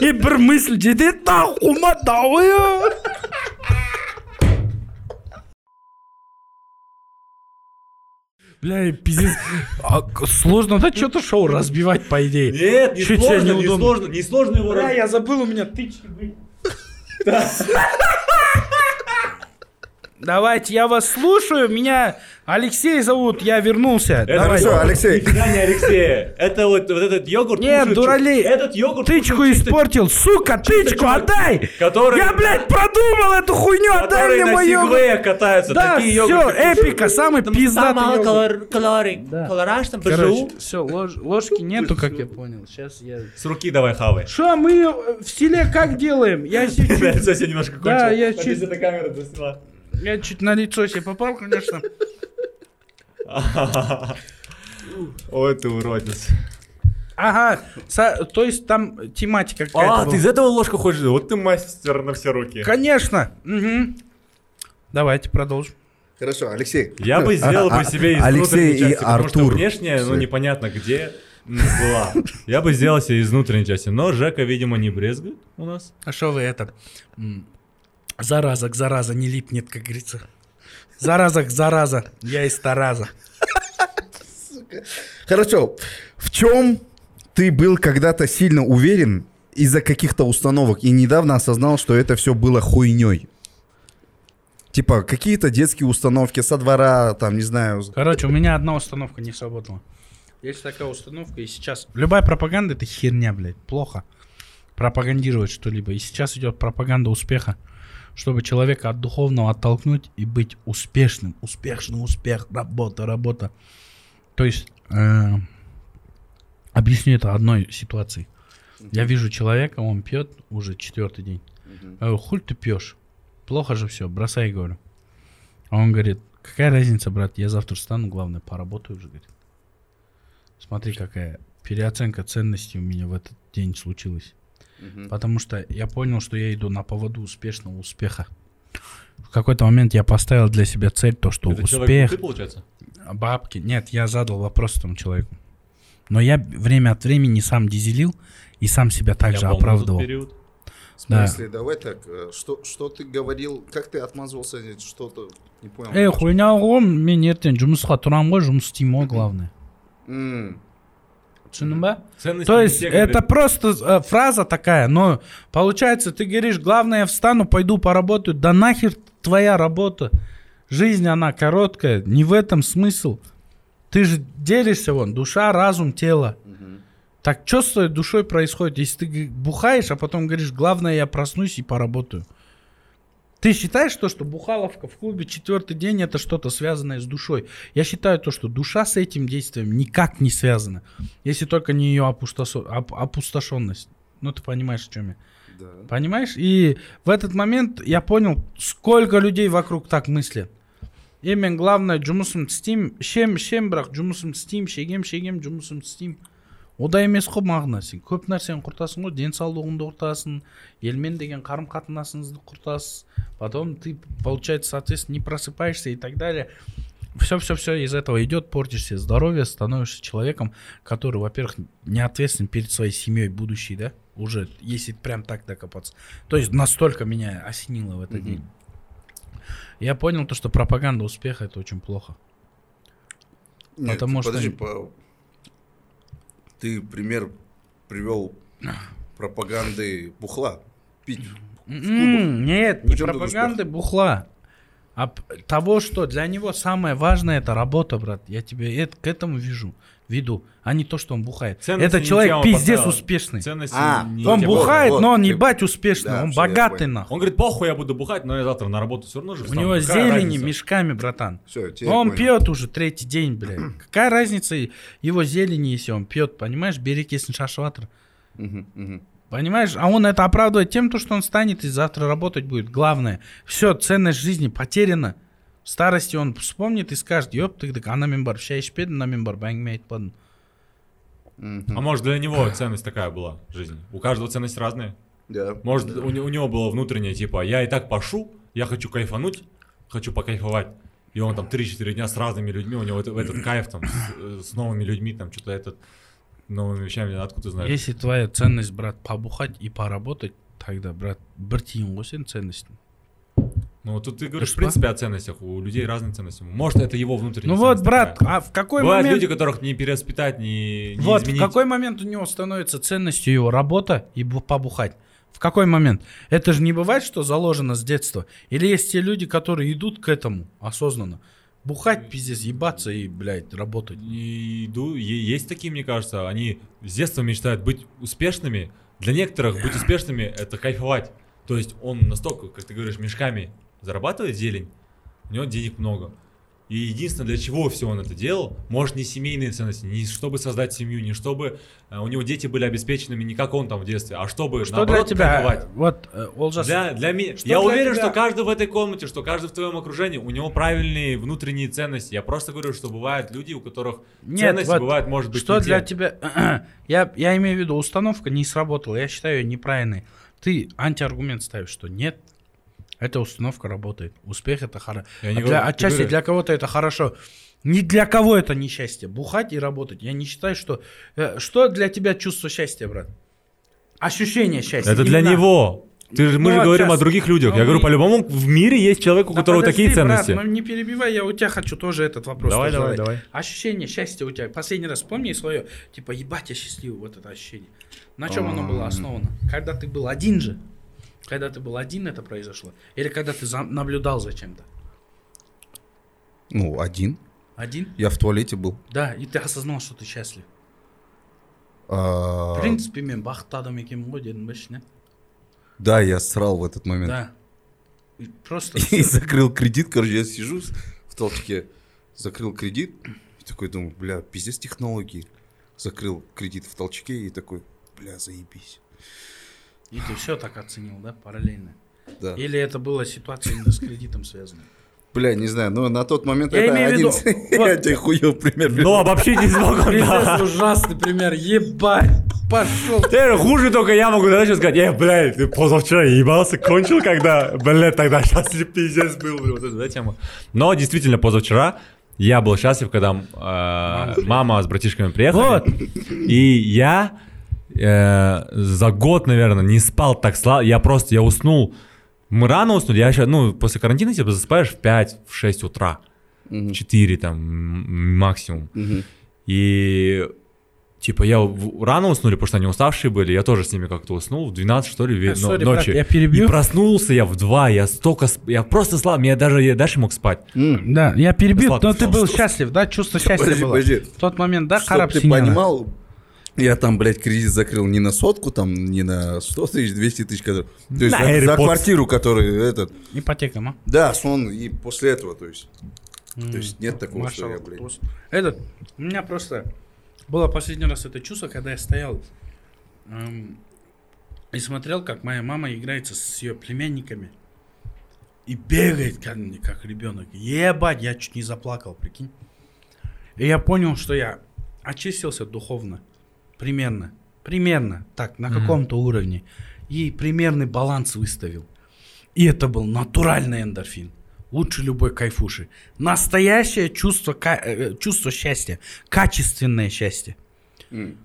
И мысль жетеді нахуй, уматауя. Бля, пиздец. А, к- сложно-то что-то шоу разбивать, по идее. Нет, не Чё тебе сложно, не сложно, не сложно его Бля, раз- я забыл, у меня тычки были. Давайте, я вас слушаю. Меня Алексей зовут, я вернулся. Это Давайте. Хорошо, Алексей. Не Алексея. Это вот, вот этот йогурт. Нет, дуралей. Этот йогурт Тычку чисто- испортил, сука, тычку отдай! который- Я, блядь, продумал эту хуйню, отдай Которые мне на мой йогурт! катаются. Да, такие все, эпика, самый пиздатый йогурт. калорий. Да. Колораж там, Короче, все, ложки нету, как я понял. Сейчас я... С руки давай хавай. Что, мы э, в селе как делаем? Я Совсем немножко кончил. Да, я чуть- эта камера засняла. я чуть на лицо себе попал, конечно. Ой, ты уродец. Ага, са- то есть там тематика какая-то А, была. ты из этого ложку хочешь? Вот ты мастер на все руки. Конечно. мгм. Давайте продолжим. Хорошо, Алексей. Я бы сделал А- бы себе из Алексей внутренней и части, потому что Артур. внешняя, ну Всё. непонятно где была. Я бы сделал себе из внутренней части, но Жека, видимо, не брезгует у нас. А что вы это? Зараза к зараза не липнет, как говорится. Зараза зараза. Я из Тараза. Хорошо. В чем ты был когда-то сильно уверен из-за каких-то установок и недавно осознал, что это все было хуйней? Типа какие-то детские установки со двора, там, не знаю. Короче, у меня одна установка не сработала. Есть такая установка, и сейчас... Любая пропаганда — это херня, блядь. Плохо пропагандировать что-либо. И сейчас идет пропаганда успеха, чтобы человека от духовного оттолкнуть и быть успешным. Успешный успех, работа, работа. То есть, э, объясню это одной ситуацией. Я вижу человека, он пьет уже четвертый день. Я говорю, хуль ты пьешь? Плохо же все, бросай, говорю. А он говорит, какая разница, брат, я завтра встану, главное, поработаю уже, говорит. Смотри, какая переоценка ценностей у меня в этот день случилась. Потому что я понял, что я иду на поводу успешного успеха. В какой-то момент я поставил для себя цель, то, что Это человек успех, ты, получается? бабки. Нет, я задал вопрос этому человеку. Но я время от времени сам дизелил и сам себя также Я оправдывал. период. В Да. смысле, давай так, э, что, что ты говорил, как ты отмазывался, что-то, не понял. Эй, хуйня мен ертең жұмысқа тұрамын ғой жұмыс істеймін ғой главное Ценности То есть это говорит, просто э, фраза такая, но получается, ты говоришь, главное, я встану, пойду поработаю. Да нахер твоя работа. Жизнь, она короткая. Не в этом смысл. Ты же делишься вон, душа, разум, тело. Так что с твоей душой происходит, если ты бухаешь, а потом говоришь, главное, я проснусь и поработаю? Ты считаешь то, что бухаловка в клубе четвертый день это что-то связанное с душой? Я считаю то, что душа с этим действием никак не связана. Если только не ее опустошо- оп- опустошенность. Ну, ты понимаешь, о чем я. да. Понимаешь? И в этот момент я понял, сколько людей вокруг так мыслят. Емен главное жұмысым істеймін ішем ішем бірақ жұмысымды істеймін шегем шегем жұмысымды істеймін ода емес қой мағына. Сен көп нәрсені құртасың ғой денсаулығыңды құртасың елмен деген қарым қатынасыңызды құртасыз потом ты получается соответственно не просыпаешься и так далее. Все все все из этого идет портишь себе здоровье становишься человеком который во-первых не ответственен перед своей семьей будущей да? Уже если прям так докопаться то есть настолько меня осенило в этот день. Я понял то что пропаганда успеха это очень плохо. Нет, Потому что- подожди, по- ты пример привел пропаганды бухла. Пить. М, Нет, не пропаганды, бухла. А того, что для него самое важное это работа, брат. Я тебе это, к этому вижу, веду, а не то, что он бухает. Ценности это не человек пиздец поставила. успешный. Ценности А, не Он бухает, вот, но он ты- ебать успешный, Да, он богатый понял. нахуй. Он говорит, похуй, я буду бухать, но я завтра на работу все равно же У встану. него Какая зелени разница? мешками, братан. Все, Но он пьет уже третий день, блядь. Какая разница его зелени, если он пьет, понимаешь? Берекесін шашватр. Понимаешь? А он это оправдывает тем, то, что он станет и завтра работать будет. Главное. Все, ценность жизни потеряна В старости он вспомнит и скажет, ёп, ты так ана мен бар, шай ішпедім, мына мен бар, бәңгіме айтпадым». А может для него ценность такая была в жизни? У каждого ценность разная. Да. Может у, не- у него было внутреннее, типа, я и так пошу, я хочу кайфануть, хочу покайфовать. И он там 3-4 дня с разными людьми, у него это- этот кайф там с, э, с новыми людьми, там что-то этот, новыми вещами, откуда ты знаешь? Если твоя ценность, брат, побухать и поработать, тогда, брат, бір тиын ғой сенің ценностің. ну тут ты говоришь, в принципе, о ценностях, у людей разные ценности. Может, это его внутренняя Ну вот, брат, такая. а в какой Бывают момент... люди, которых не перевоспитать, не, не Вот, изменить. в какой момент у него становится ценностью его работа и бу- побухать? В какой момент? Это же не бывает, что заложено с детства. Или есть те люди, которые идут к этому осознанно. Бухать, пиздец, ебаться и, блядь, работать. И иду, есть такие, мне кажется, они с детства мечтают быть успешными. Для некоторых быть успешными это кайфовать. То есть он настолько, как ты говоришь, мешками зарабатывает зелень, у него денег много. И единственное, для чего все он это делал, может не семейные ценности, не чтобы создать семью, не чтобы э, у него дети были обеспеченными, не как он там в детстве, а чтобы Что наоборот для тебя, кайфовать. вот, э, Олжас, Для, для. Что Я для уверен, тебя- что каждый в этой комнате, что каждый в твоем окружении, у него правильные внутренние ценности. Я просто говорю, что бывают люди, у которых Нет, ценности вот бывают, может быть, что для те. тебя... я, я имею в виду, установка не сработала, я считаю ее неправильной. Ты антиаргумент ставишь, что нет, эта установка работает. Успех это хорошо. Не для, говорю, отчасти говоришь. для кого-то это хорошо. Ни для кого это не счастье. Бухать и работать. Я не считаю, что... э, что для тебя чувство счастья, брат? Ощущение счастья. Это для Именно. него. Ты же, мы Ну, же говорим щас. о других людях. Ну, Я говорю, по-любому в мире есть человек, у Да которого подожди, такие брат, ценности. ну не перебивай, я у тебя хочу тоже этот вопрос Давай, давай, давай. Ощущение счастья у тебя. Последний раз вспомни свое, типа, ебать, я счастливый, вот это ощущение. На чем оно было основано? Когда ты был один же? Когда ты был один, это произошло? Или когда ты за- наблюдал за чем-то? Ну, один. Один? Я в туалете был. Да, и ты осознал, что ты счастлив. А, В принципе, мен бақытты адам екенмін ғой дедім ба ішіне Да, я срал в этот момент. да И просто И закрыл кредит, короче, я сижу с- в толчке, закрыл кредит, и такой думаю, бля, пиздец технологии. Закрыл кредит в толчке и такой, бля, заебись. и ты все так оценил да параллельно Да. или это была ситуация именно с кредитом связана Бля, не знаю, но на тот момент Я это имею в один... виду, вот- Я тебе хуёв пример. Но обобщить не смог он, Пиздец, да. ужасный пример, ебать, пошел. Теперь хуже только я могу дальше сказать, э, блядь, ты позавчера ебался, кончил когда, блядь, тогда счастлив пиздец был, вот эта да, тема. Но действительно, позавчера я был счастлив, когда э, мама с братишками приехали. Вот. И я э, за год, наверное, не спал так слабо. Я просто, я уснул. Мы рано уснули. Я еще, ну, после карантина типа засыпаешь в 5, в 6 утра. В 4 там максимум. И типа я в- рано уснули, потому что они уставшие были. Я тоже с ними как-то уснул в 12, что ли, ве- Э, но- сори, брат, ночи. я перебью. И проснулся я в 2. Я столько... Я просто слаб. Я даже я дальше мог спать. Да, я Сладко но ты был счастлив, да? Чувство счастья Подожди, было. подожди. В тот момент, да, Чтоб харап ты понимал, я там, блядь, кредит закрыл не на сотку, там, не на 100 тысяч, 200 тысяч, который... То есть На за, за квартиру, который этот... Ипотека, ма? Да, сон, и после этого, то есть... То есть нет такого, что я, блядь... просто. Этот, у меня просто было последний раз это чувство, когда я стоял эм, и смотрел, как моя мама играется с ее племянниками и бегает ко мне, как ребенок. Ебать, я чуть не заплакал, прикинь. И я понял, что я очистился духовно. Примерно. Примерно. Так, на каком-то уровне. И примерный баланс выставил. И это был натуральный эндорфин. Лучше любой кайфуши. Настоящее чувство, ка- э, чувство счастья. Качественное счастье.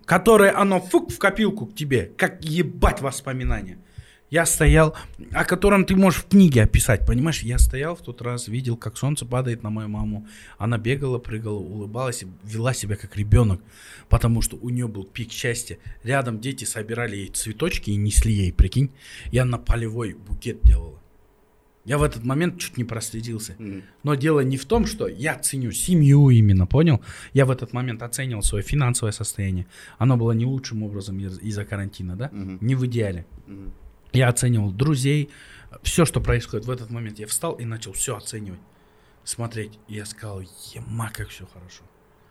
Которое оно фук в копилку к тебе. Как ебать воспоминания. Я стоял, о котором ты можешь в книге описать, понимаешь? Я стоял в тот раз, видел, как солнце падает на мою маму. Она бегала, прыгала, улыбалась, и вела себя как ребенок, потому что у нее был пик счастья. Рядом дети собирали ей цветочки и несли ей, прикинь. Я на полевой букет делала. Я в этот момент чуть не проследился. Но дело не в том, что я ценю семью именно, понял? Я в этот момент оценивал свое финансовое состояние. Оно было не лучшим образом из- из-за карантина, да? Мгм. Не в идеале. Мгм. Я оценивал друзей, все, что происходит в этот момент. Я встал и начал все оценивать, смотреть. И я сказал, ема, как все хорошо.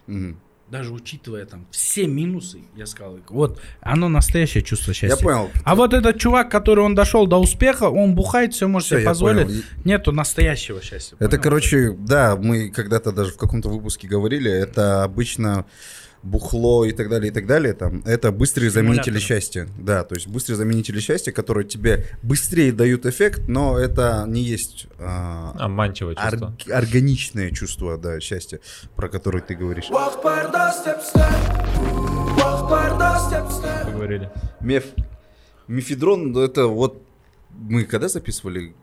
Мгм. Даже учитывая там все минусы, я сказал, вот оно настоящее чувство счастья. Я понял. А вот этот чувак, который он дошел до успеха, он бухает, все может Всё, себе позволить. понял. Нету настоящего счастья. Это, понял? короче, да, мы когда-то даже в каком-то выпуске говорили, это обычно бухло и так далее, и так далее, там, это быстрые заменители счастья. Да, то есть быстрые заменители счастья, которые тебе быстрее дают эффект, но это не есть а, Обманчивое чувство. орг- органичное чувство, да, счастья, про которое ты говоришь. Поговорили. Меф. Мефедрон, ну, это вот мы когда записывали?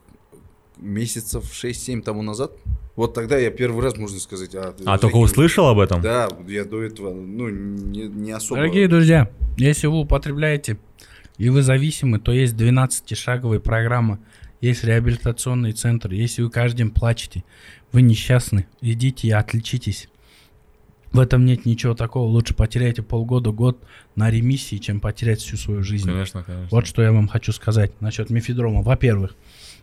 Месяцев 6-7 тому назад? Вот тогда я первый раз, можно сказать... А, А только услышал об этом? Да, я до этого, ну, не, не особо... Дорогие друзья, если вы употребляете и вы зависимы, то есть 12-шаговая программа, есть реабилитационный центр. Если вы каждый день плачете, вы несчастны, идите и отличитесь. В этом нет ничего такого. Лучше потеряйте полгода, год на ремиссии, чем потерять всю свою жизнь. Конечно, конечно. Вот что я вам хочу сказать насчет мефедрома. Во-первых.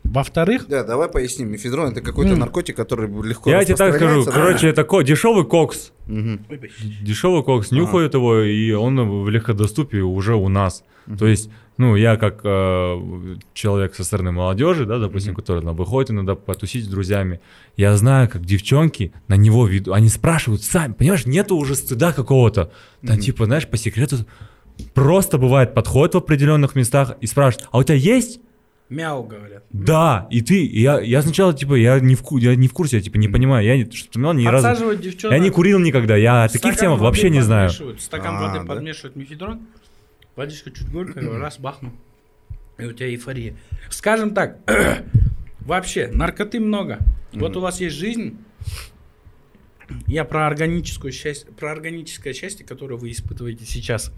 Во-вторых, Да, давай поясним. Мефедрон это какой-то наркотик, который легко Я тебе так скажу, короче, это ко- дешевый кокс. Дешевый кокс, нюхают его, и он в легкодоступе уже у нас. То есть, ну, я как э, человек со стороны молодежи, да, допустим, который там, выходит иногда потусить с друзьями, я знаю, как девчонки на него ведут, они спрашивают сами, понимаешь, нету уже стыда какого-то. Там, типа, знаешь, по секрету просто бывает, подходит в определенных местах и спрашивает, а у тебя есть? Мяу говорят. Да, и ты, я, я сначала, типа, я не в, я не в курсе, я, типа, не понимаю, я, не- что, ну, ни разу, девчонок. я не курил никогда, я о таких воды вообще не знаю. подмешивают, Стакан А, воды да? подмешивают мефедрон, водичка чуть горькая, раз бахнул, и у тебя эйфория. Скажем так, вообще, наркоты много. Вот у вас есть жизнь, я про органическую счастье, про органическое счастье, которое вы испытываете сейчас.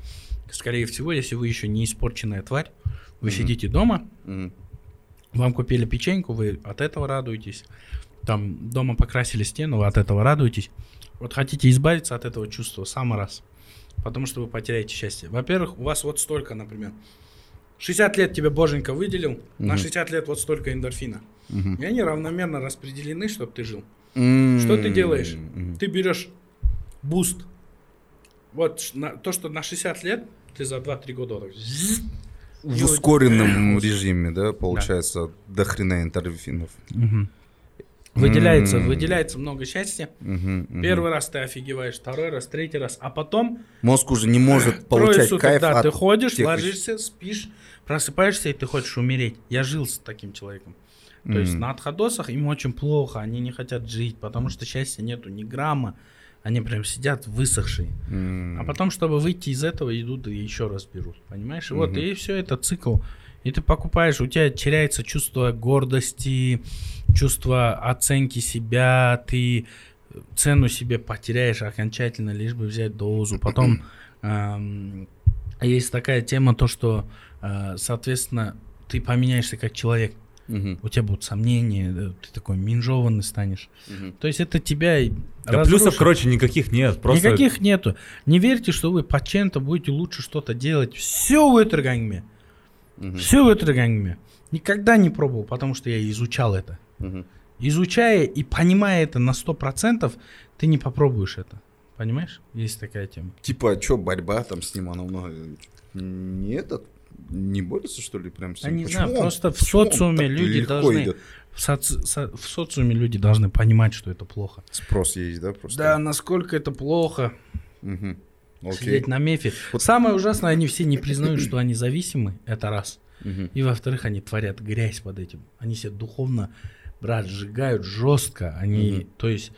Скорее всего, если вы еще не испорченная тварь, вы сидите дома, Мгм. Вам купили печеньку, вы от этого радуетесь. Там дома покрасили стену, вы от этого радуетесь. Вот хотите избавиться от этого чувства, самый раз. Потому что вы потеряете счастье. Во-первых, у вас вот столько, например. 60 лет тебе боженька выделил, на 60 лет вот столько эндорфина. Мгм. И они равномерно распределены, чтобы ты жил. М. Что ты делаешь? Ты берешь boost. Вот на- то, что на 60 лет, ты за 2-3 года вот так В ускоренном режиме, да, получается, до хрена эндорфинов. Мгм. Выделяется, М. выделяется много счастья. Мгм, мгм. Первый раз ты офигеваешь, второй раз, третий раз, а потом Мозг уже не может получать суток, кайф да, от ты ходишь, тех ложишься, спишь, просыпаешься, и ты хочешь умереть. Я жил с таким человеком. То есть Мгм. на отходосах им очень плохо, они не хотят жить, потому что счастья нету ни грамма. Они прям сидят высохшие. М. А потом, чтобы выйти из этого, идут и еще раз берут. Понимаешь? И Вот, и все это цикл. И ты покупаешь, у тебя теряется чувство гордости, чувство оценки себя, ты цену себе потеряешь окончательно, лишь бы взять дозу. Потом эм, есть такая тема, то, что, э, соответственно, ты поменяешься как человек. Мгм, У тебя будут сомнения, ты такой минжованный станешь. мгм. То есть это тебя и Да плюсов, разрушит. короче, никаких нет. Просто Никаких нету. Не верьте, что вы по чем-то будете лучше что-то делать. Все в этой Мгм. Все в этой Никогда не пробовал, потому что я изучал это. Мгм. Изучая и понимая это на 100%, ты не попробуешь это. Понимаешь? Есть такая тема. Типа, а что, борьба там с ним, она много... Не этот, не борется, что ли, прям с Я ним? не Почему знаю, просто в почему социуме люди должны- идет? В, соци- со- в социуме люди должны понимать, что это плохо. Спрос есть, да, просто? Да, насколько это плохо. Мгм. Окей. Сидеть на мефе. Самое ужасное, они все не признают, что они зависимы. Это раз. Мгм. И во-вторых, они творят грязь под этим. Они себя духовно, брат, сжигают жестко. Они, Мгм. то есть,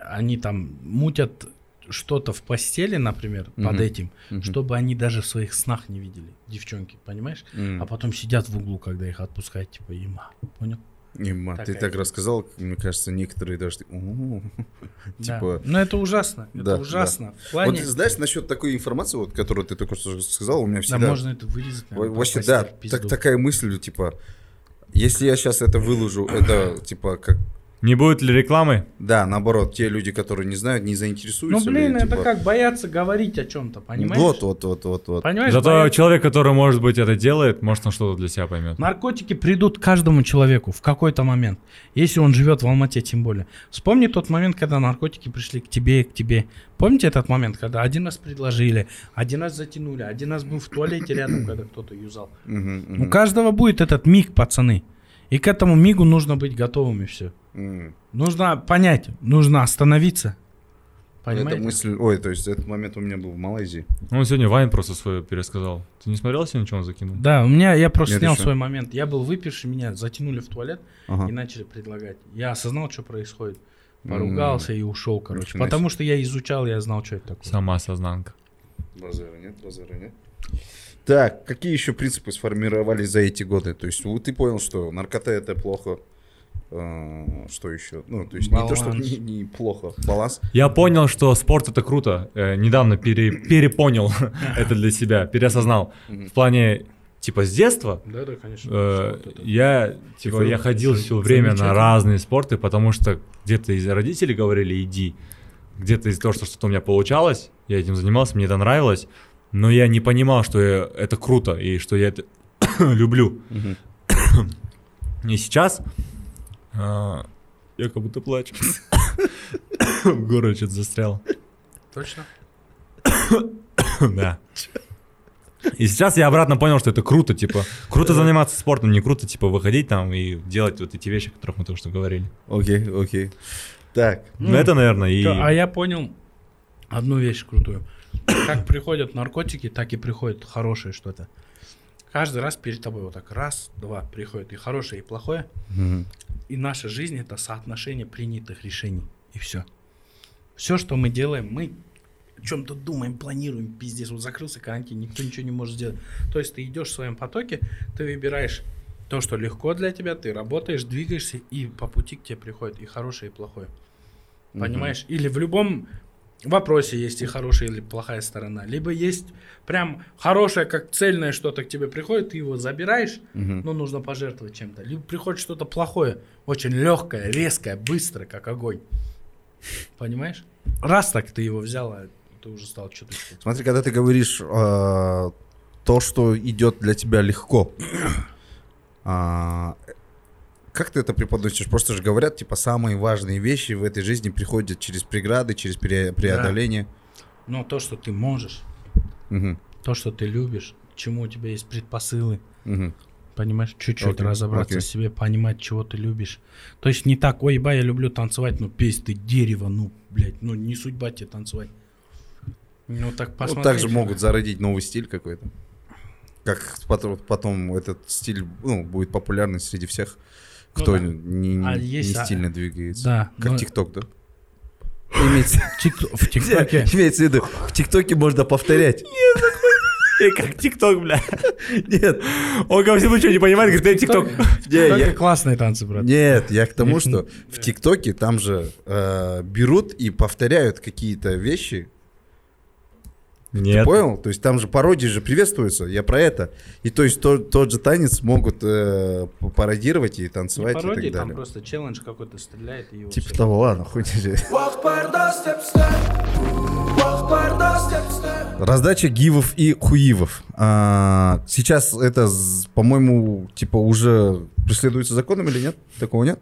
они там мутят что-то в постели, например, под Мгм. этим, Мгм. чтобы они даже в своих снах не видели, девчонки, понимаешь? М. А потом сидят в углу, когда их отпускают, типа, има, понял? Ты Такая так тема. рассказал, мне кажется, некоторые даже... Да. Типа... Но это ужасно, это Да, ужасно. Вот знаешь, насчет такой информации, вот, которую ты только что сказал, у меня Да, всегда... можно это вырезать. Вообще, да, так- такая мысль, типа, Если я сейчас это выложу, это типа как... Не будет ли рекламы? Да, наоборот, те люди, которые не знают, не заинтересуются. Ну, блин, ли, это типа, как бояться говорить о чем-то, понимаешь? Вот, вот, вот, вот, вот. Понимаешь? Зато бояться- человек, который, может быть, это делает, может, он что-то для себя поймет. Наркотики придут к каждому человеку в какой-то момент. Если он живет в Алмате, тем более. Вспомни тот момент, когда наркотики пришли к тебе и к тебе. Помните этот момент, когда один раз предложили, один раз затянули, один раз был в туалете рядом, когда кто-то юзал. У каждого будет этот миг, пацаны. И к этому мигу нужно быть готовым и все. мгм. Нужно понять, нужно остановиться. Эта Понимаете? мысль... Ой, то есть этот момент у меня был в Малайзии. Он сегодня Вайн просто свое пересказал. Ты не смотрел сегодня, что он закинул? Да, у меня, я просто Нет, снял еще. свой момент. Я был выпивший, меня затянули в туалет Ага. и начали предлагать. Я осознал, что происходит. Поругался и ушел, короче. Нифига Потому что я изучал, я знал, что это такое. Сама сознанка. Базара нет, базара нет. Так, какие еще принципы сформировались за эти годы? То есть вот ты понял, что наркота это плохо. э, Что еще? Ну, то есть не то, что Баланс. не, не плохо. Баланс. Я понял, что спорт это круто. Э, недавно пере- перепонял это для себя, переосознал. В плане, типа, с детства Да, да, конечно. э, я, типа, я ходил все время на разные спорты, потому что где-то из родителей говорили иди, где-то из того, что что-то у меня получалось, я этим занимался, мне это нравилось, но я не понимал, что я- это круто и что я это люблю. И сейчас а, я как будто плачу. В горле что-то застрял. Точно? Да. И сейчас я обратно понял, что это круто, типа, круто заниматься спортом, не круто, типа, выходить там и делать вот эти вещи, о которых мы только что говорили. Окей, окей. Так. Ну, это, наверное, и... А я понял одну вещь крутую. Как приходят наркотики, так и приходит хорошее что-то. Каждый раз перед тобой вот так раз, два приходит и хорошее, и плохое. Мгм. И наша жизнь это соотношение принятых решений. И все. Все, что мы делаем, мы о чем-то думаем, планируем, пиздец. Вот закрылся карантин, никто ничего не может сделать. То есть ты идешь в своем потоке, ты выбираешь то, что легко для тебя, ты работаешь, двигаешься, и по пути к тебе приходит и хорошее, и плохое. Понимаешь? Или в любом вопросе есть и хорошая или плохая сторона. Либо есть прям хорошее, как цельное что-то к тебе приходит, ты его забираешь, Мгм. но нужно пожертвовать чем-то. Либо приходит что-то плохое, очень легкое, резкое, быстрое, как огонь. Понимаешь? Раз так ты его взял, а ты уже стал что-то. Смотри, когда ты говоришь э, то, что идет для тебя легко, а, как ты это преподносишь? Просто же говорят, типа, самые важные вещи в этой жизни приходят через преграды, через преа- преодоление. Но то, что ты можешь, Мгм, то, что ты любишь, чему у тебя есть предпосылы, мгм. Понимаешь, чуть-чуть Окей, разобраться окей. в себе, понимать, чего ты любишь. То есть не так, ой, ба, я люблю танцевать, ну песь ты дерево, ну, блядь, ну не судьба тебе танцевать. Ну так Ну, посмотри. также могут зародить новый стиль какой-то. Как потом, потом этот стиль ну, будет популярный среди всех, Ну кто да. не, не- А не есть, а- стильно двигается. Да. Как ну, ТикТок, да? Имеется, в ТикТоке. имеется в виду, в ТикТоке можно повторять. Как ТикТок, бля. Нет, Он ко всему ничего не понимает, говорит, ты ТикТок. не, я- классные танцы, брат. Нет, я к тому, что в ТикТоке там же э, берут и повторяют какие-то вещи. Ты Нет. понял? То есть там же пародии же приветствуются. Я про это. И то есть то- тот же танец могут э, пародировать и Не танцевать пародии, и так там далее. просто челлендж какой-то стреляет и его Типа все. того, ладно, хуй step. Раздача гивов и хуивов. А, сейчас это, по-моему, типа уже преследуется законом или нет? Такого нет?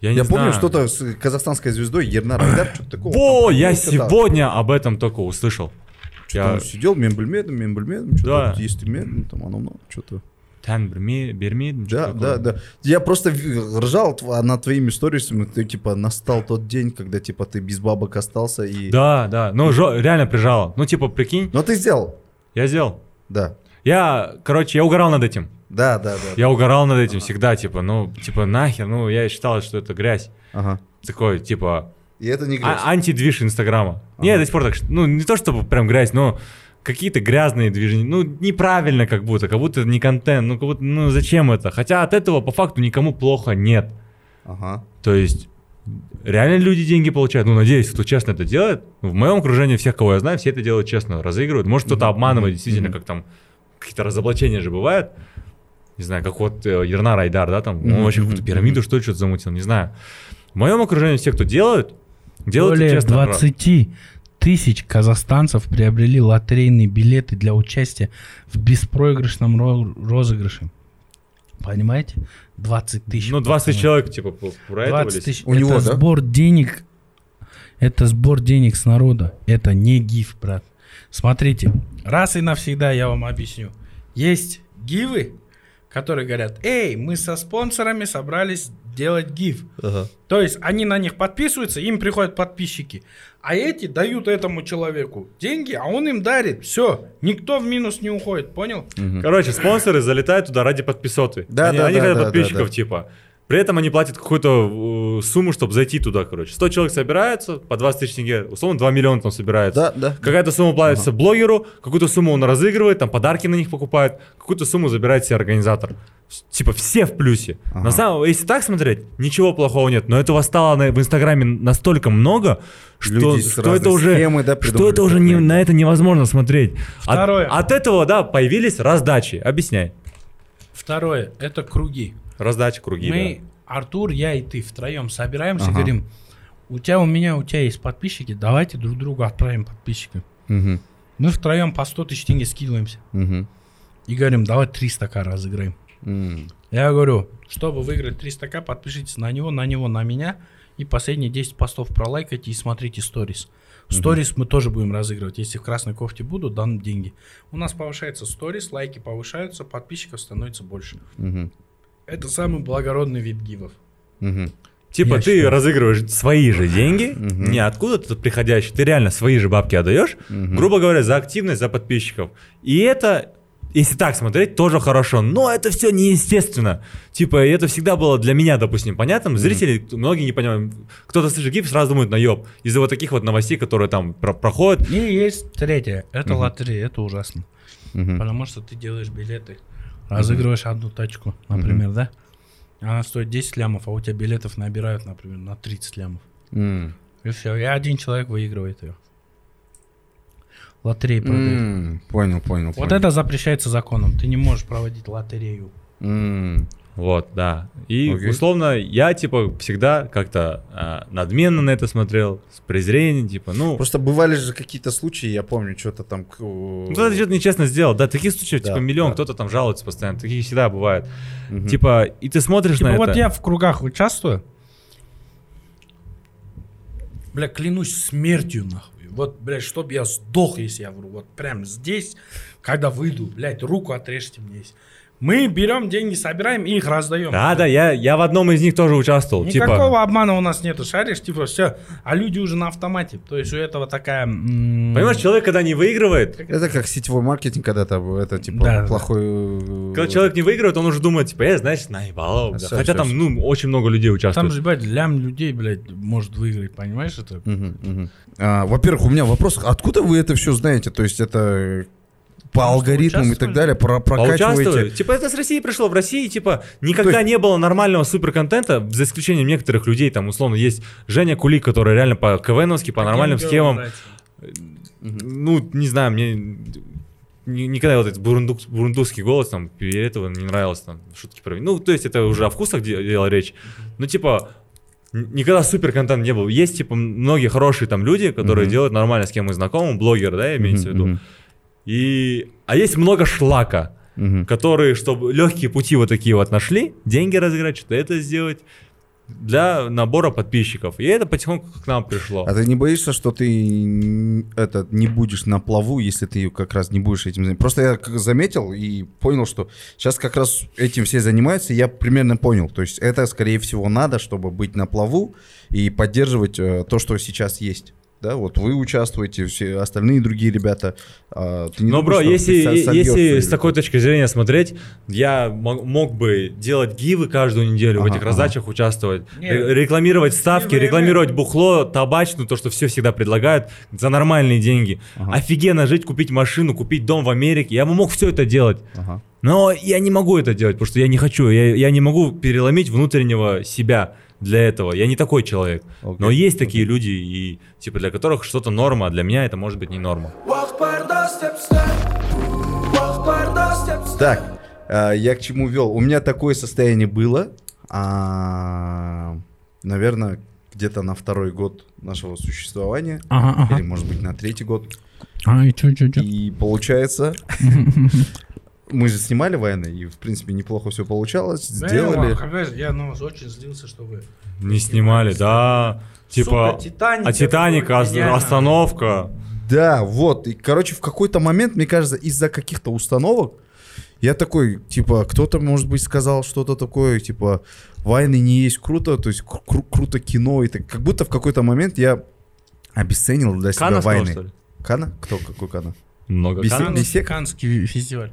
Я, Я, не помню знаю. что-то с казахстанской звездой Ернар Айдар, что-то такого. Во, Там я там- сегодня об этом только услышал. Я- сидел, мембельмедом, мембельмедом, что-то Да. есть медом, там оно, ну, что-то. Тан берми- бермид, Да, да, да. Я просто ржал над твоими сторисами, ты, типа, настал тот день, когда, типа, ты без бабок остался и... Да, да. Ну, реально прижало. Ну, типа, прикинь, Но ты сделал. я сделал. Да. Я, короче, я угорал над этим. Да, да, да. Я угорал над этим всегда, типа, ну, типа, нахер, ну, я считал, что это грязь. Ага. Такой, типа, И это не грязь. а- антидвиж Инстаграма. Не, я до сих пор так, ну, не то чтобы прям грязь, но какие-то грязные движения, ну, неправильно как будто, как будто не контент, ну, как будто, ну, зачем это? Хотя от этого по факту никому плохо нет. Ага. То есть, реально люди деньги получают. Ну, надеюсь, кто честно это делает. В моем окружении всех, кого я знаю, все это делают честно, разыгрывают. Может, кто-то обманывает, действительно, как там какие-то разоблачения же бывают. не знаю, как вот э, Ернар Айдар, да, там, он вообще какую-то пирамиду, что ли, что-то замутил, не знаю. В моем окружении все, кто делают, делают Более честно. 20 тысяч казахстанцев приобрели лотерейные билеты для участия в беспроигрышном ро- розыгрыше. Понимаете? 20 тысяч. Ну, 20 пацаны. человек, типа, по- 20 проэтовались. тысяч. У это него, да? сбор денег. Это сбор денег с народа. Это не гиф, брат. Смотрите, раз и навсегда я вам объясню. Есть гивы, которые говорят, эй, мы со спонсорами собрались делать гиф. То есть они на них подписываются, им приходят подписчики. А эти дают этому человеку деньги, а он им дарит. Все, никто в минус не уходит, понял? Короче, спонсоры залетают туда ради подписоты. Да, они, да, они да, хотят да, подписчиков, да, да. типа. При этом они платят какую-то э, сумму, чтобы зайти туда, короче. 100 человек собираются, по 20 тысяч тенге, условно 2 миллиона там собирается. Да, да. Какая-то сумма платится блогеру, какую-то сумму он разыгрывает, там подарки на них покупает, какую-то сумму забирает себе организатор. Типа все в плюсе. Ага. На самом, если так смотреть, ничего плохого нет. Но этого стало на- в Инстаграме настолько много, что, что это уже, схемой, да, что это уже не, на это невозможно смотреть. От- Второе. От, этого, да, появились раздачи. Объясняй. Второе, это круги. Раздачи, круги. Мы, Артур, я и ты втроем собираемся, Ага. говорим, у тебя, у меня, у тебя есть подписчики, давайте друг другу отправим подписчиков. Мгм, Мы втроем по 100 тысяч тенге скидываемся мгм, и говорим, давай 300 к разыграем. м. Я говорю, чтобы выиграть 300 к, подпишитесь на него, на него, на меня. И последние 10 постов пролайкайте и смотрите сторис. Сторис мы тоже будем разыгрывать. Если в красной кофте буду, дам деньги. У нас повышается сторис, лайки повышаются, подписчиков становится больше. Мгм, Это самый благородный вид гивов. мгм. Типа Я ты считаю. разыгрываешь свои же деньги, Мгм. не откуда-то приходящие, ты реально свои же бабки отдаешь, Мгм. грубо говоря, за активность, за подписчиков. И это, если так смотреть, тоже хорошо. Но это все неестественно. Типа, это всегда было для меня, допустим, понятно. Зрители, многие не понимают. Кто-то слышит гиф, сразу думает наеб. Из-за вот таких вот новостей, которые там про- проходят. И есть третье. Это лотерея. Это ужасно. Мгм. Потому что ты делаешь билеты. Разыгрываешь одну тачку, например, да? Она стоит 10 лямов, а у тебя билетов набирают, например, на 30 лямов. И все, и один человек выигрывает ее. Лотереи продают. Понял, понял. Вот понял. это запрещается законом. Ты не можешь проводить лотерею. Вот, да. И Окей. условно я, типа, всегда как-то а, надменно на это смотрел, с презрением, типа, ну... Просто бывали же какие-то случаи, я помню, что-то там... Ну, кто-то что-то нечестно сделал, да, таких случаев, Да, типа, миллион, да. кто-то там жалуется постоянно, таких всегда бывает. Мгм. Типа, и ты смотришь Типа на вот это... я в кругах участвую. Бля, клянусь смертью, нахуй. Вот, блядь, чтоб я сдох, если я вру. Вот прям здесь, когда выйду, блядь, руку отрежьте мне здесь. Мы берем деньги, собираем и их раздаем. Да, да, я, я в одном из них тоже участвовал. Никакого Типа, обмана у нас нету, шаришь, типа, все. А люди уже на автомате. То есть у этого такая... понимаешь, человек, когда не выигрывает, Это как сетевой маркетинг, когда там это типа Да, да. плохой... э, когда человек не выигрывает, он уже думает, типа, я, знаешь, наебал. бля». Всё, Хотя всё, там, всё. ну, очень много людей Там участвует. же, блядь, лям людей, блядь, может выиграть, понимаешь это? Мгм, мгм. А, Во-первых, у меня вопрос, откуда вы это все знаете? То есть это по алгоритмам и так далее про прокачиваете? Поучаствовали. Типа, это с России пришло. В России, типа, никогда есть- не было нормального суперконтента, за исключением некоторых людей. Там, условно, есть Женя Кулик, который реально по КВНовски, по нормальным Каким схемам. делом нравится? Ну, не знаю, мне ни- никогда вот этот бурундук, бурундукский голос там этого не нравился там шутки про ну то есть это уже о вкусах де- дело речь ну типа никогда супер контент не был есть типа многие хорошие там люди которые Мгм. делают нормально с кем мы знакомы блогеры да имеется в виду и а есть много шлака мгм. которые чтобы легкие пути вот такие вот нашли деньги разыграть что-то это сделать для набора подписчиков и это потихоньку к нам пришло А ты не боишься, что ты это, не будешь на плаву, если ты как раз не будешь этим заниматься? Просто я заметил и понял, что сейчас как раз этим все занимаются, и я примерно понял. То есть это, скорее всего, надо, чтобы быть на плаву и поддерживать э, то, что сейчас есть. Да, вот вы участвуете, все остальные другие ребята. а, ты не Но, думаешь, бро, если, если с такой точки зрения смотреть, я мо- мог бы делать гивы каждую неделю, в Ага, этих ага. раздачах участвовать, Нет. ре- рекламировать ставки, рекламировать бухло, табачную, то, что все всегда предлагают, за нормальные деньги. Ага. Офигенно жить, купить машину, купить дом в Америке. Я бы мог все это делать. Ага. Но я не могу это делать, потому что я не хочу. Я, я не могу переломить внутреннего себя для этого. Я не такой человек. Окей. Но есть такие люди, и типа для которых что-то норма, а для меня это может быть не норма. Так, А, Я к чему вел? У меня такое состояние было, наверное, где-то на второй год нашего существования, Ага, или, ага. может быть, на третий год. А, и чё, чё, чё? И получается, мы же снимали войны, и, в принципе, неплохо все получалось, Да, сделали. я, я на вас очень злился, что вы... Не снимали, да. Типа, Сука, Титаник, а Титаник, остановка. Да, вот. И, короче, в какой-то момент, мне кажется, из-за каких-то установок, я такой, типа, кто-то, может быть, сказал что-то такое, типа, войны не есть круто, то есть кру- кру- круто кино, и так, как будто в какой-то момент я обесценил для себя Кана сказал, войны. что ли? Кана? Кто? Какой Кана? Много Бесед- Кана? бесед- Канский фестиваль.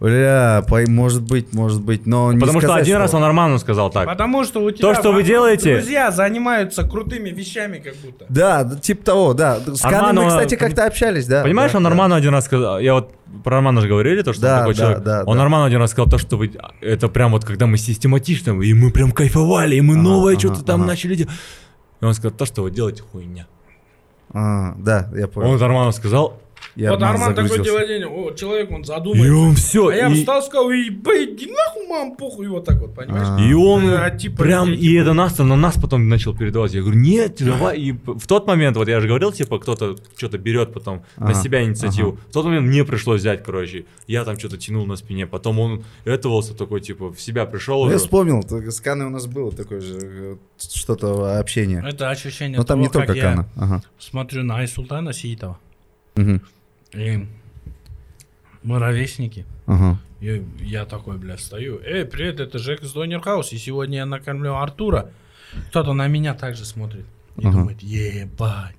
Бля, пой- может быть, может быть, но не Потому что сказать, один раз он Арману сказал так. Потому что у тебя что вы делаете- Друзья занимаются крутыми вещами, как будто. Да, да, типа того, да. С Арману, мы, кстати, как-то общались, да. Понимаешь, да, он да. Арману один раз сказал, я вот про Армана же говорили, то, что Да, он такой да, человек. да, он да. Арману один раз сказал то, что вы, это прям вот когда мы систематично, и мы прям кайфовали, и мы Ага, новое ага, что-то там ага. начали делать. И он сказал, то, что вы делаете, хуйня. А, да, я понял. Он Арману сказал, И вот Арман Арман такой загрузился. делает, о, человек, он и задумается. он все, А я и, встал, сказал, и иди нахуй, мам, похуй, и вот так вот, понимаешь? А. и он Да, типа, прям, я, и типа- это нас, на нас потом начал передавать. Я говорю, нет, давай. И в тот момент, вот я же говорил, типа, кто-то что-то берет потом на Ага, себя инициативу. В тот момент мне пришлось взять, короче. Я там что-то тянул на спине. Потом он этовался такой, типа, в себя пришел. Ну, Я уже. вспомнил, с Каной у нас было такое же э, что-то общение. Это ощущение Но там того, не только как я Кана. Ага. смотрю на Айсултана Сиитова. Мгм. И мы ровесники. Ага. И я такой, бля, стою. Эй, привет, это Жек из Донер Хаус. И сегодня я накормлю Артура. Кто-то на меня также смотрит. И Ага. думает, ебать.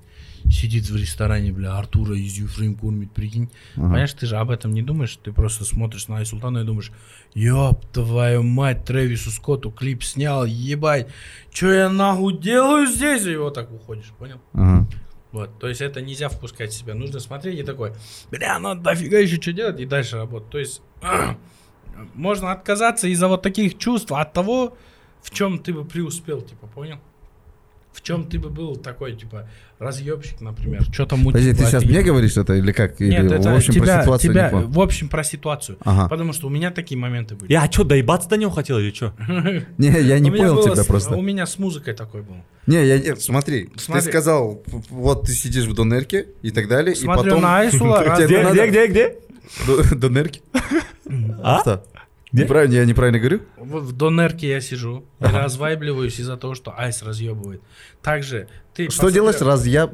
Сидит в ресторане, бля, Артура из Юфрейм кормит, прикинь. Ага. Понимаешь, ты же об этом не думаешь. Ты просто смотришь на Айсултана и думаешь, ёб твою мать, Трэвису Скотту клип снял, ебать. Чё я нахуй делаю здесь? И вот так уходишь, понял? Ага. Вот, то есть это нельзя впускать в себя. Нужно смотреть и такой, бля, надо дофига еще что делать и дальше работать. То есть можно отказаться из-за вот таких чувств от того, в чем ты бы преуспел, типа, понял? В чем ты бы был такой, типа, разъебщик, например, что-то мутил. Подожди, ты сейчас мне говоришь это или как? Или Нет, это в общем тебя, про ситуацию тебя- в общем про ситуацию. Ага. Потому что у меня такие моменты были. Я что, доебаться до него хотел или что? Не, я не понял тебя просто. У меня с музыкой такой был. Не, я не, смотри, ты сказал, вот ты сидишь в донерке и так далее, Смотрю и потом... на Айсула, Где, где, где, где? До- Донерки? А? Где? Неправильно, я неправильно говорю? В, в донерке я сижу и развайбливаюсь из-за того, что айс разъебывает. Также ты... Что посмотри- делаешь? Раз я...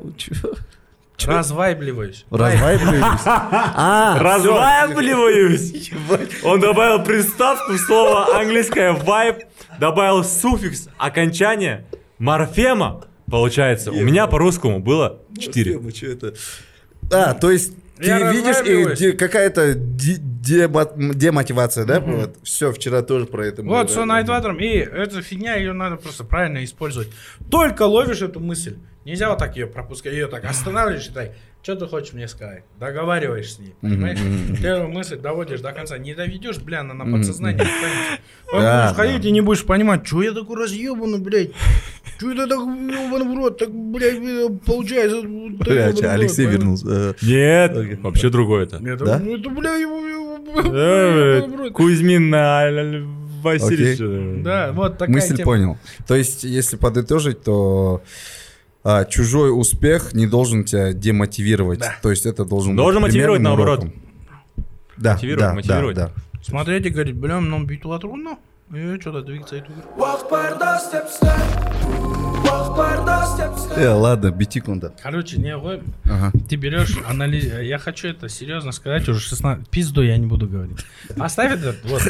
Чё? Развайбливаюсь. Развайбливаюсь? А, Развайбливаюсь. Он добавил приставку, слово английское вайб, добавил суффикс окончание, морфема. Получается, у меня по-русскому было 4. Ну, чё это? А, то есть ты Я видишь, и какая-то демотивация, да? Вот. Все, вчера тоже про это Вот, со найтватером. И эта фигня, ее надо просто правильно использовать. Только ловишь эту мысль. Нельзя вот так ее пропускать. Ее так останавливаешь и так, что ты хочешь мне сказать? Договариваешь с ней, понимаешь? Эту мысль доводишь до конца. Не доведешь, бля, она на подсознание останется. Будешь ходить и не будешь понимать, что я такой разъебанный, блядь. Что это так ебаный в рот? Так, блядь, э, получается. вот так Бля, ебаный в рот, Алексей вернулся. Э, Нет, вообще другое это. Это, Да? ну, это, бля, его- Э, рот. Кузьмин э, Васильевич. Да, вот такая Мысль понял. То есть, если подытожить, то а, чужой успех не должен тебя демотивировать. Да. То есть это должен Должен быть мотивировать, примерным наоборот. уроком. Да, Мотивировать, да, мотивировать. да, да. Смотреть и говорить, бля, нам битва трудно. И что-то двигаться step. Э, ладно, битикунда. Короче, не вы- Ага. ты берешь, анализ... Я хочу это серьезно сказать, уже 16... Пизду я не буду говорить. Оставь это, вот.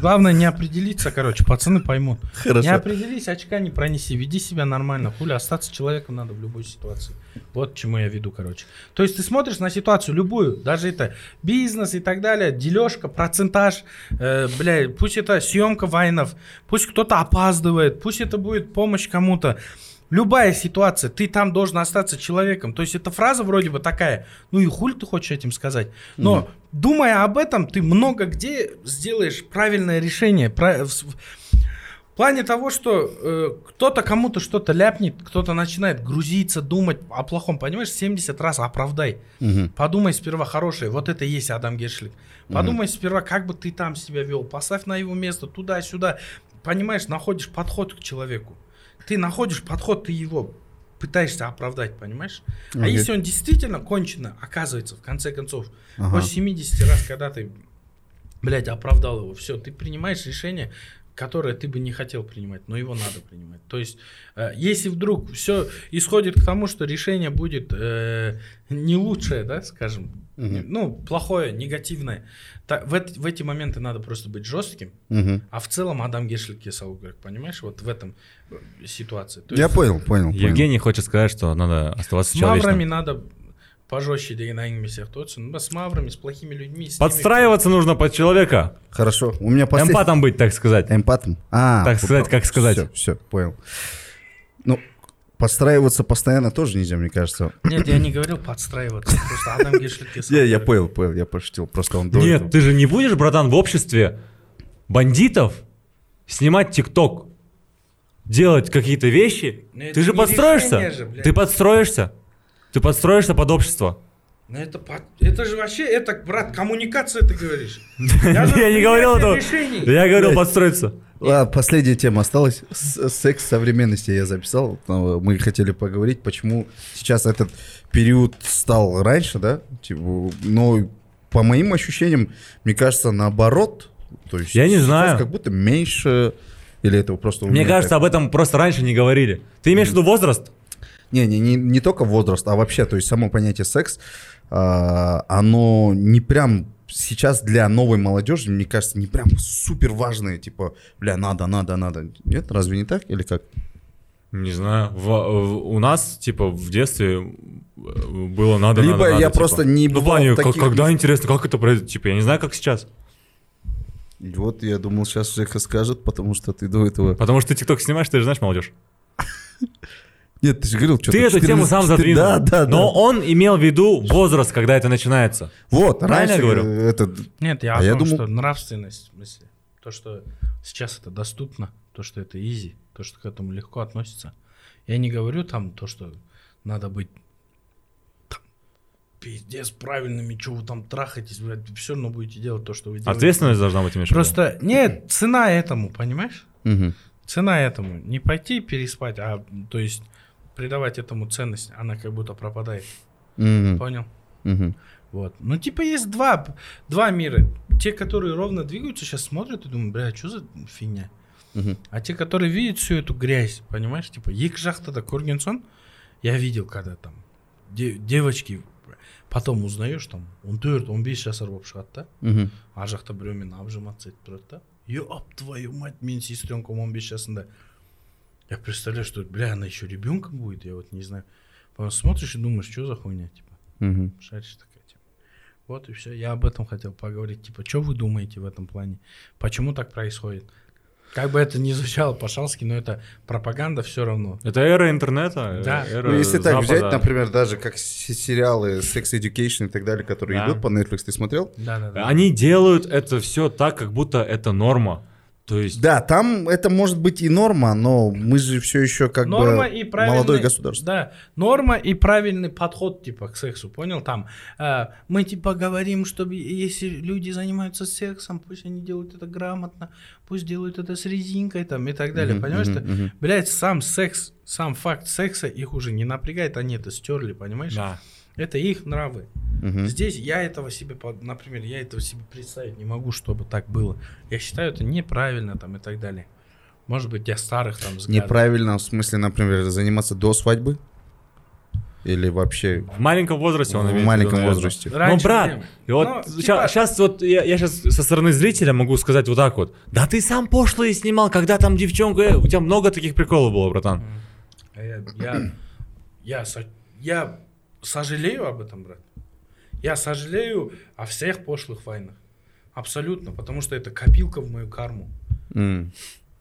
Главное не определиться, короче, пацаны поймут. Не Хорошо. определись, очка не пронеси, веди себя нормально. Хули, остаться человеком надо в любой ситуации. Вот к чему я веду, короче. То есть ты смотришь на ситуацию любую, даже это бизнес и так далее, дележка, процентаж, э, бля, пусть это съемка вайнов, пусть кто-то опаздывает, пусть это будет помощь кому-то. Любая ситуация, ты там должен остаться человеком. То есть эта фраза вроде бы такая, ну и хуй ты хочешь этим сказать. Но думая об этом, ты много где сделаешь правильное решение. В- плане того, что э, кто-то кому-то что-то ляпнет, кто-то начинает грузиться, думать о плохом, понимаешь, 70 раз оправдай. Мгм. Подумай сперва хорошее, вот это и есть Адам Гершлик. Подумай сперва, как бы ты там себя вел, поставь на его место, туда-сюда. Понимаешь, находишь подход к человеку. Ты находишь подход, ты его пытаешься оправдать, понимаешь? А Окей. если он действительно кончено, оказывается, в конце концов, Ага. после 70 раз, когда ты, блядь, оправдал его, все, ты принимаешь решение, которое ты бы не хотел принимать, но его надо принимать. То есть, э, если вдруг все исходит к тому, что решение будет э, не лучшее, да, скажем, Мгм. ну, плохое, негативное, та- в, эт- в эти моменты надо просто быть жестким, Мгм. а в целом Адам Гешлик Кесаугрек, понимаешь, вот в этом э, ситуации. То Я есть понял, понял. понял. Евгений хочет сказать, что надо оставаться с маврами человечным. надо пожестче дегенайными точно, ну, с маврами, с плохими людьми. с Подстраиваться нужно под человека. Хорошо. У меня последний... Эмпатом быть, так сказать. Эмпатом? А, Так сказать, как сказать. Все, все, понял. Ну, подстраиваться постоянно тоже нельзя, мне кажется. Нет, я не говорил подстраиваться, просто Адам Гешлик Я, я понял, понял, я пошутил. Просто он Нет, ты же не будешь, братан, в обществе бандитов снимать тикток, делать какие-то вещи. Ты же подстроишься. ты подстроишься. Ты подстроишься под общество. Ну это, это же вообще, это, брат, коммуникация ты говоришь. Я не говорил этого. Я говорил подстроиться. Последняя тема осталась. Секс современности я записал. Мы хотели поговорить, почему сейчас этот период стал раньше, да? Типа, но по моим ощущениям, мне кажется, наоборот. То есть Я не знаю. Как будто меньше. Или это просто Мне кажется, так? об этом просто раньше не говорили. Ты имеешь в виду возраст? Не, не, не, не только возраст, а вообще, то есть само понятие секс, а, оно не прям сейчас для новой молодежи, мне кажется, не прям супер важное, типа, бля, надо, надо, надо. Нет, разве не так или как? Не знаю. В- в- у нас, типа, в детстве э, было надо, Либо надо, я надо, просто типа. не Ну, в бывал плане, в как- таких когда интересно, как это произойдет? Типа, я не знаю, как сейчас. И вот я думал, сейчас Жека скажет, потому что ты до этого... Потому что ты тикток снимаешь, ты же знаешь молодежь. Нет, ты же говорил, что Ты эту тему сам задвинул. Да, да, да. Но он имел в виду возраст, когда это начинается. Вот, Правильно раньше я говорю? это... Нет, я А о я том, думал- что нравственность, в смысле, то, что сейчас это доступно, то, что это изи, то, что к этому легко относится. Я не говорю там то, что надо быть там, пиздец правильными, что вы там трахаетесь, вы все равно будете делать то, что вы делаете. Ответственность должна быть, имеешь? Просто, нет, цена этому, понимаешь? Мгм. Цена этому. Не пойти переспать, а, то есть, придавать этому ценность, она как будто пропадает. Мгм. Понял? Мгм. Вот. Ну, типа, есть два, два мира. Те, которые ровно двигаются, сейчас смотрят и думают, бля, что за фигня? Мгм. А те, которые видят всю эту грязь, понимаешь, типа, ек жахтада Кургенсон, я видел, когда там де- девочки, потом узнаешь, там, он төрт, он бес жасар болып шығады да, Мгм. ар жақта біреумен абжаматься етіп тұрады да, ёп твою мать, менің сестренкам 15 жасында. я представляю, что, бля, она еще ребенком будет, я вот не знаю. Потом смотришь и думаешь, что за хуйня, типа. Мгм. Шаришь такая тема. Вот и все. Я об этом хотел поговорить. Типа, что вы думаете в этом плане? Почему так происходит? Как бы это ни звучало по-шалски, но это пропаганда все равно. Это эра интернета, э, Да. эра Ну, если так Запада. взять, например, даже как сериалы Sex Education и так далее, которые Да. идут по Netflix, ты смотрел? Да-да-да. Они делают это все так, как будто это норма. То есть... Да, там это может быть и норма, но мы же все еще как Норма бы и молодое государство. Да, норма и правильный подход, типа, к сексу, понял? Там, э, мы, типа, говорим, чтобы если люди занимаются сексом, пусть они делают это грамотно, пусть делают это с резинкой, там, и так далее, Мгм, понимаешь? ты? мгм. Блядь, сам секс, сам факт секса их уже не напрягает, они это стерли, понимаешь? Да. Это их нравы. Мгм. Здесь я этого себе, например, я этого себе представить не могу, чтобы так было. Я считаю это неправильно там и так далее. Может быть, я старых там взглядов. Неправильно, в смысле, например, заниматься до свадьбы? Или вообще В маленьком возрасте он в имеет в виду, маленьком наверное. возрасте? Ну, брат, и вот Ну, сейчас, типа- вот я, сейчас со стороны зрителя могу сказать вот так вот. Да ты сам пошлые снимал, когда там девчонка, э, у тебя много таких приколов было, братан. А Я, я, я, я сожалею об этом, брат. Я сожалею о всех пошлых войнах. Абсолютно, потому что это копилка в мою карму. М.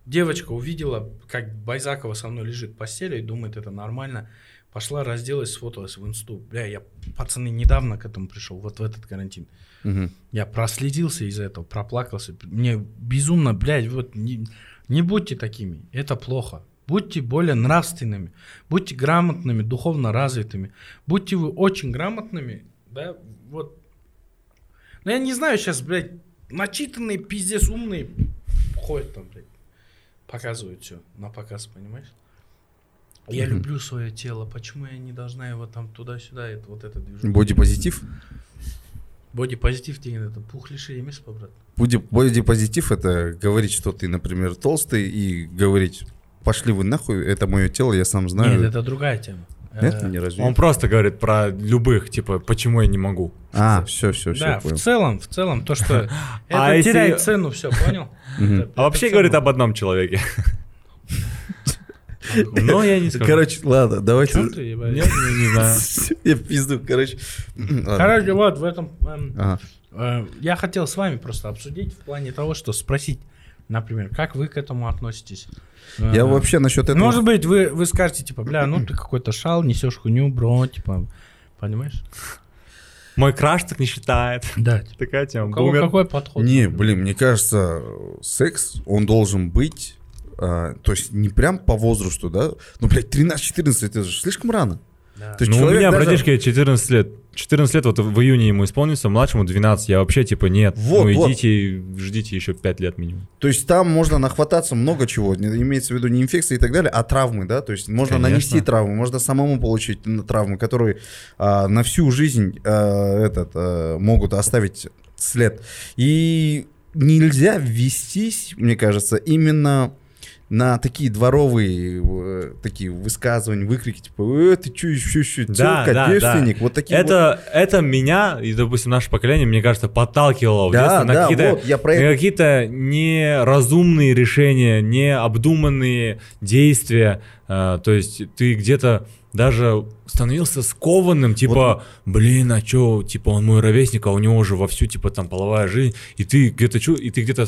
Девочка увидела, как Байзакова со мной лежит в постели и думает, это нормально. Пошла, разделась, сфоталась в инсту. Бля, я, пацаны, недавно к этому пришел, вот в этот карантин. Мгм. Я проследился из-за этого, проплакался. Мне безумно, блядь, вот не, не будьте такими, это плохо. Будьте более нравственными, будьте грамотными, духовно развитыми. Будьте вы очень грамотными, да, вот. Ну, я не знаю, сейчас, блядь, начитанные, пиздец умные ходят там, блядь, показывают все на показ, понимаешь? Я Мгм. люблю свое тело, почему я не должна его там туда-сюда, это вот это движение. Бодипозитив? Бодипозитив, ты это пухлиши имеешь, брат? Боди- Бодипозитив это говорить, что ты, например, толстый, и говорить, пошли вы нахуй, это мое тело, я сам знаю. Нет, это другая тема. Нет, Э, не разве? Он просто говорит про любых, типа, почему я не могу. А, все, все, все, Да, в целом, в целом, то, что это А если- теряет цену, все, понял? А вообще говорит об одном человеке. Но я не скажу. Короче, ладно, давайте... Чё ты, ебать? Нет, ну, не знаю. Я в пизду, короче. Короче, вот в этом... эм, э, Я хотел с вами просто обсудить в плане того, что спросить, например, как вы к этому относитесь? Я Э, вообще насчет этого... Может быть, вы, вы скажете, типа, бля, ну ты какой-то шал, несешь хуйню, бро, типа, понимаешь? Мой краш так не считает. Да. Такая тема. У кого Бумер. какой подход? Не, блин, мне кажется, секс, он должен быть, а, то есть не прям по возрасту, да? Ну, блядь, 13-14, это же слишком рано. Да. То есть Ну, у меня даже- братишке 14 лет. 14 лет, вот в июне ему исполнится, младшему 12. Я вообще, типа, нет. Вот, ну, вот. идите, и ждите еще 5 лет минимум. То есть там можно нахвататься много чего, не- имеется в виду не инфекции и так далее, а травмы, да? То есть можно Конечно. нанести травму, можно самому получить травмы, которые а, на всю жизнь а, этот, а, могут оставить след. И нельзя вестись, мне кажется, именно на такие дворовые э, такие высказывания, выкрики, типа, э, ты чё, еще, еще, Да, тёлка, да, девственник, вот такие вот. Это, это меня и, допустим, наше поколение, мне кажется, подталкивало Да, детстве на да, какие-то вот, я про это. какие-то неразумные решения, необдуманные действия. А, то есть ты где-то даже становился скованным, типа, блин, а чё, типа, он мой ровесник, а у него уже вовсю, типа, там, половая жизнь, и ты где-то чу, и ты где-то...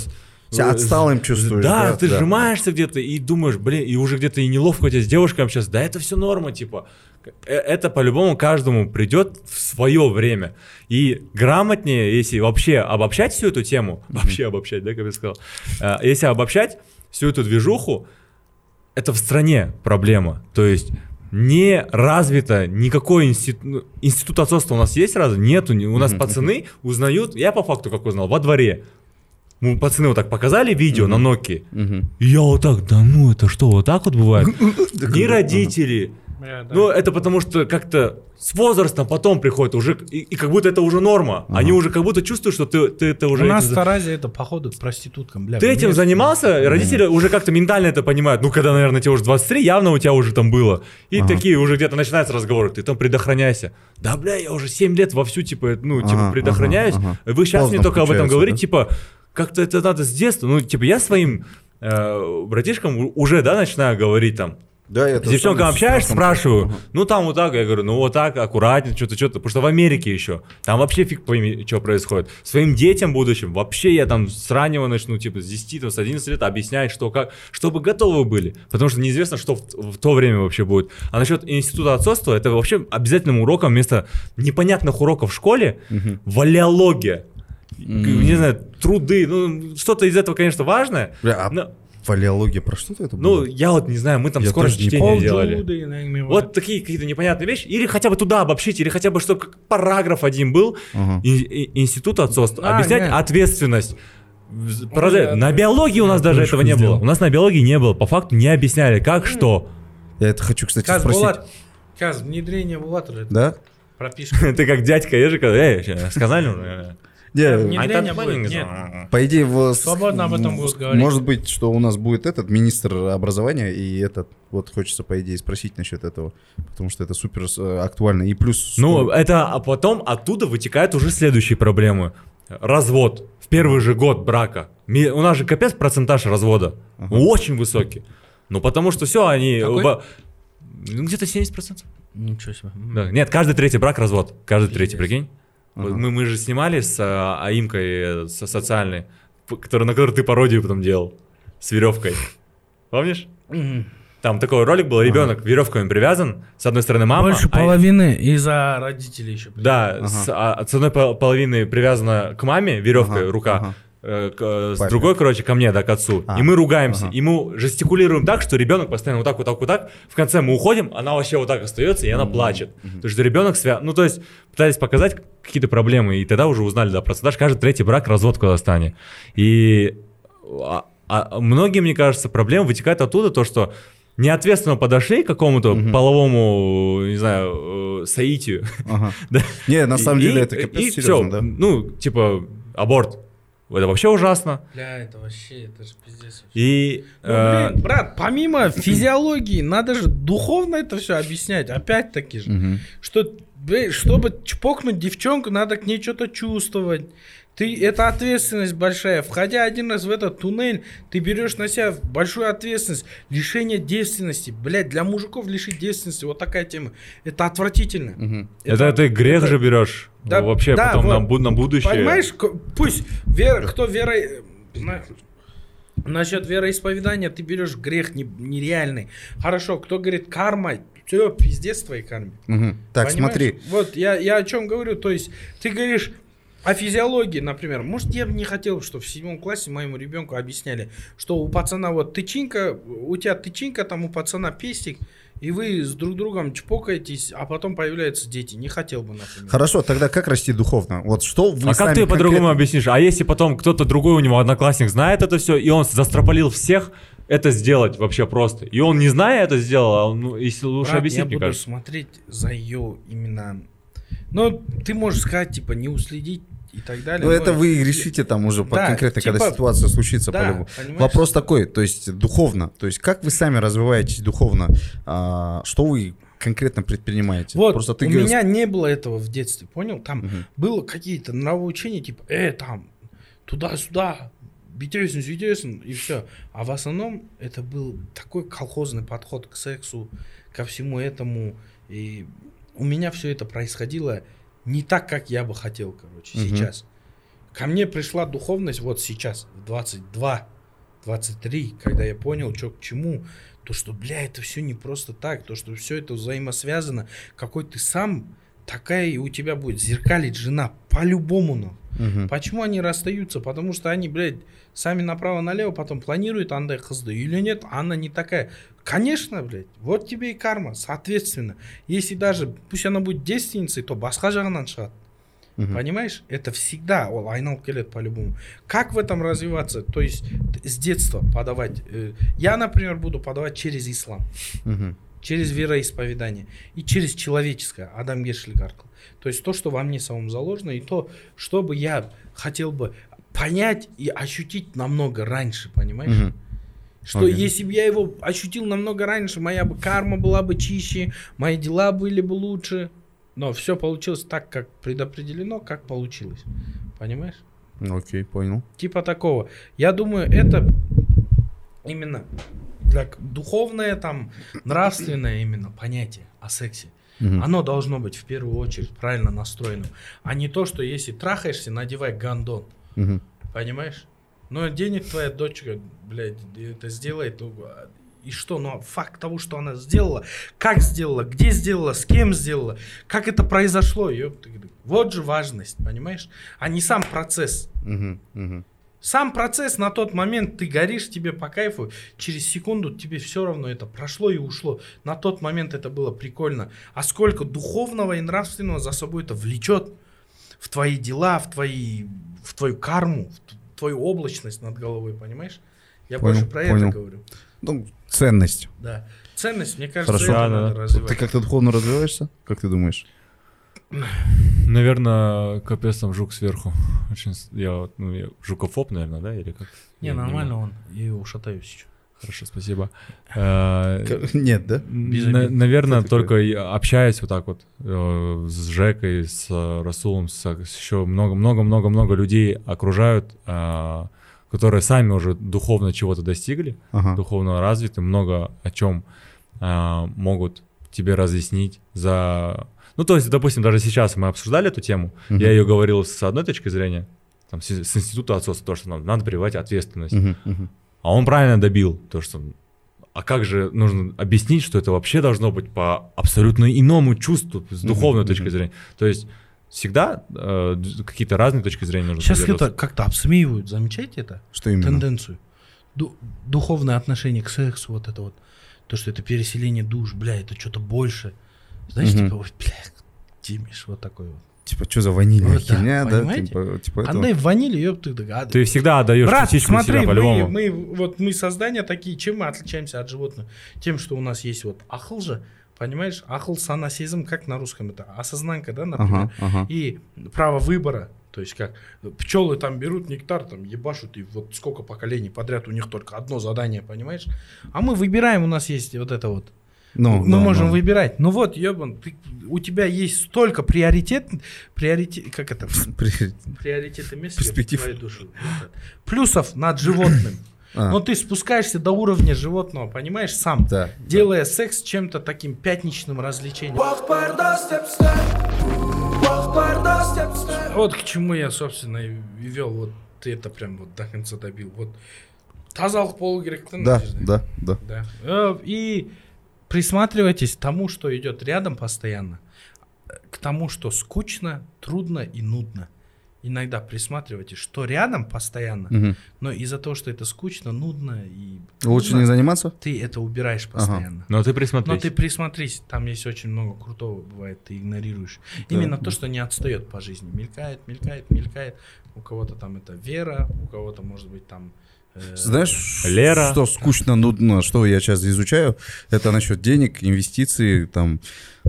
Себя отсталым чувствуешь, Да, да, ты да. сжимаешься где-то и думаешь, блин, и уже где-то и неловко у тебя с девушкой общаться, да это все норма, типа. Э, Это по-любому каждому придет в свое время. И грамотнее, если вообще обобщать всю эту тему, вообще обобщать, да, как я сказал, э, если обобщать всю эту движуху, это в стране проблема. То есть не развито никакой институт, ну, институт отцовства у нас есть разве? Нету. У нас пацаны узнают, я по факту как узнал, во дворе. Ну, пацаны вот так показали видео на Nokia. И я вот так, да ну это что, вот так вот бывает? Ни родители. Да. Ну, это потому что как-то с возрастом потом приходит уже, и, и как будто это уже норма. Они уже как будто чувствуют, что ты, ты это уже... У нас этим в Таразе это походу к проституткам, бля. Ты этим мне- занимался, и родители уже как-то ментально это понимают. Ну, когда, наверное, тебе уже 23, явно у тебя уже там было. И Ага. такие уже где-то начинаются разговоры. Ты там предохраняйся. Да, бля, я уже 7 лет вовсю, типа, ну, типа, предохраняюсь. ага, ага. Вы сейчас мне Поздно только об этом говорите, да? типа, как-то это надо с детства. Ну, типа, я своим э, братишкам уже, да, начинаю говорить там. Да, это С девчонкой общаешься, спрашиваю, Ага. ну там вот так, я говорю, ну вот так, аккуратнее, что-то, что-то, потому что в Америке еще, там вообще фиг пойми, что происходит. Своим детям будущим, вообще я там с раннего начну, типа с 10, там, с 11 лет объяснять, что как, чтобы готовы были, потому что неизвестно, что в, в то время вообще будет. А насчет института отцовства, это вообще обязательным уроком вместо непонятных уроков в школе, Мгм. валеология. М. Не знаю, труды, ну что-то из этого, конечно, важное. Бля, а но- Валеология, про что это ну, было? я вот не знаю, мы там Я скорость не чтения делали. Вот такие какие-то непонятные вещи. Или хотя бы туда обобщить, или хотя бы, чтобы как параграф один был. Ага. И- и- институт отцовства. А, Объяснять нет. ответственность. В- Правда, на биологии у нас даже этого не было. У нас на биологии не было. По факту не объясняли, как что. Я это хочу, кстати, Каз, спросить. Булат, Каз, внедрение Булатора, Да? пропишка. Ты как дядька Ежика, эй, сказали уже? Не, Внедрение А будет, нет. по идее, в- Свободно об этом в- будут говорить. Может быть, что у нас будет этот министр образования, и этот, вот хочется, по идее, спросить насчет этого, потому что это супер э, актуально. И плюс... Ну, это, а потом оттуда вытекают уже следующие проблемы. Развод. В первый же год брака. У нас же капец процентаж развода. Ага. Очень высокий. Ну, потому что все, они... Какой? оба- Ну, где-то 70%. Ничего себе. Да. Нет, каждый третий брак развод. Каждый третий, Пиздец. прикинь. Ага. Мы, мы же снимали с а, Аимкой со социальной, который, на которой ты пародию потом делал. С веревкой. Помнишь? Там такой ролик был, ребенок веревками привязан, с одной стороны мама, Больше а- половины из-за родителей еще. да, Ага. с, а- с одной пол- половины привязана к маме веревкой Ага, рука, ага. Э, к- с другой, короче, ко мне, да, к отцу. А, И мы ругаемся, ага. и мы жестикулируем так, что ребенок постоянно вот так, вот так, вот так. В конце мы уходим, она вообще вот так остается, и она плачет. То есть ребенок свя... Ну, то есть пытались показать какие-то проблемы, и тогда уже узнали, да, просто даже каждый третий брак развод в Казахстане. И а- а многие, мне кажется, проблемы вытекают оттуда, то, что неответственно подошли к какому-то половому, не знаю, э, соитию. Ага. Да. Не, на самом И- деле это капец и серьезно, всё. да. Ну, типа, аборт. Это вообще ужасно. Бля, это вообще, это же пиздец. И... Ну, э, блин, брат, помимо физиологии, надо же духовно это все объяснять. Опять-таки же. Что, блин, чтобы чпокнуть девчонку, надо к ней что-то чувствовать. Ты, это ответственность большая. Входя один раз в этот туннель, ты берешь на себя большую ответственность. Лишение девственности. Блять, для мужиков лишить девственности, вот такая тема. Это отвратительно. Мгм. это, ты грех же берешь. Да, Ну, вообще да, потом на, вот. бу- на будущее. Понимаешь, пусть вера, кто верой... э, на- Насчет вероисповедания ты берешь грех не- нереальный. Хорошо, кто говорит карма, все, пиздец твоей карме. Мгм. Так, Понимаешь? смотри. Вот я, я о чем говорю. То есть ты говоришь о физиологии, например. Может, я бы не хотел, чтобы в седьмом классе моему ребенку объясняли, что у пацана вот тычинка, у тебя тычинка, там у пацана пестик, и вы с друг другом чпокаетесь, а потом появляются дети. Не хотел бы, например. Хорошо, тогда как расти духовно? Вот что вы а как ты по-другому объяснишь? А если потом кто-то другой у него одноклассник знает это все, и он застропалил всех это сделать вообще просто. И он, не зная это, сделал, а он, ну, если лучше Брат, объяснить, я буду кажется. смотреть за ее именно... Ну, ты можешь сказать, типа, не уследить и так далее. Ну, но- это вы решите там уже Да, конкретно, когда типа, ситуация случится да, по-любому. Вопрос такой, то есть духовно, то есть как вы сами развиваетесь духовно, А, что вы конкретно предпринимаете? Вот, Просто ты у говоришь- меня не было этого в детстве, понял? Там Мгм. было какие-то нравоучения, типа, э, там, туда-сюда, битесен, свидесен, и все. А в основном это был такой колхозный подход к сексу, ко всему этому. И у меня все это происходило не так, как я бы хотел, короче, Мгм. сейчас. Ко мне пришла духовность вот сейчас, в 22, 23, когда я понял, что к чему. То, что, бля, это все не просто так, то, что все это взаимосвязано. Какой ты сам, такая и у тебя будет зеркалить жена по-любому. Ну. Мгм. Почему они расстаются? Потому что они, блядь, сами направо-налево потом планируют андай қызды или нет, она не такая. Конечно, блядь, вот тебе и карма, соответственно. Если даже, пусть она будет девственницей, то басқа жағынан шығады. Мгм. Понимаешь? Это всегда ол айналып келеді по-любому. Как в этом развиваться? То есть с детства подавать. э, Я, например, буду подавать через ислам, Мгм. Через вероисповедание и через человеческое, адамгершілік арқылы. То есть то, что во мне самом заложено, и то, что бы я хотел бы понять и ощутить намного раньше, понимаешь? Мгм. Что Окей. если бы я его ощутил намного раньше, моя бы карма была бы чище, мои дела были бы лучше. Но все получилось так, как предопределено, как получилось. Понимаешь? Окей, понял. Типа такого. Я думаю, это именно для духовное, там, нравственное именно понятие о сексе. Мгм. Оно должно быть в первую очередь правильно настроенным. А не то, что если трахаешься, надевай гандон. Мгм. Понимаешь? Ну, денег твоя дочка, блядь, это сделает. ну, а, И что? Ну, а факт того, что она сделала, как сделала, где сделала, с кем сделала, как это произошло, ёпта. Вот же важность, понимаешь? А не сам процесс. Мгм. Мгм. Сам процесс на тот момент ты горишь, тебе по кайфу, через секунду тебе все равно это прошло и ушло. На тот момент это было прикольно. А сколько духовного и нравственного за собой это влечет в твои дела, в, твои, в твою карму, в твою облачность над головой, понимаешь? Я Понял, больше про понял. это говорю. Ну, ценность. Да. Ценность, мне кажется, Хорошо. это да, надо да. развивать. Ты как-то духовно развиваешься? Как ты думаешь? Наверное, капец там жук сверху. Очень, я, ну, я жукофоб, наверное, да, или как? Не, Я нормально знаю. он. И ушатаюсь еще. Хорошо, спасибо. Э, Нет, да? Наверное, только общаясь вот так вот э, с Жекой, с Расулом, с, еще много-много-много-много людей окружают, э, которые сами уже духовно чего-то достигли, духовно развиты, много о чем могут тебе разъяснить за... Ну, то есть, допустим, даже сейчас мы обсуждали эту тему, Мгм. я ее говорил с одной точки зрения, там, с, с института отцовства, то, что нам надо прививать ответственность. Мгм. Мгм. А он правильно добил, то, что а как же нужно объяснить, что это вообще должно быть по абсолютно иному чувству, с духовной Мгм, точки зрения. То есть всегда э, какие-то разные точки зрения нужно Сейчас это как-то обсмеивают, замечаете это? Что именно? Тенденцию. Ду- духовное отношение к сексу, вот это вот. То, что это переселение душ, бля, это что-то больше. Знаешь, типа, ой, бля, Тимиш, вот такой вот. Типа, что за ванильная Вот да, херня, да? понимаете? Типа, типа этого. Отдай ваниль, ёпты, да, Ты всегда отдаешь Брат, смотри, себя мы, мы, вот мы создания такие, чем мы отличаемся от животных? Тем, что у нас есть вот ахл же, понимаешь? Ахл, санасизм, как на русском это? Осознанка, да, например? Ага, ага. И право выбора. То есть как пчелы там берут нектар, там ебашут, и вот сколько поколений подряд у них только одно задание, понимаешь? А мы выбираем, у нас есть вот это вот. Ну, мы ну, можем ну. выбирать. Ну вот, ебан, ты- у тебя есть столько приоритет, приоритет, как это? При- Приоритеты мест Перспектив. твоей души. Вот это. Плюсов над животным. А, Но ты спускаешься до уровня животного, понимаешь, сам. да. Делая секс чем-то таким пятничным развлечением. Вот к чему я, собственно, и вел. Вот ты это прям вот до конца добил. Вот тазалық болу керек та Да, да, да. Да. Э, И присматривайтесь к тому, что идет рядом постоянно, к тому, что скучно, трудно и нудно. Иногда присматривайтесь, что рядом постоянно, Мгм. но из-за того, что это скучно, нудно и Лучше трудно, не заниматься? ты это убираешь постоянно. Но ты Но присмотрись. ты присмотрись, там есть очень много крутого бывает, ты игнорируешь. Именно то, что не отстает по жизни. Мелькает, мелькает, мелькает. У кого-то там это вера, у кого-то может быть там... Знаешь, Лера. что скучно, нудно, что я сейчас изучаю, это насчет денег, инвестиций, там,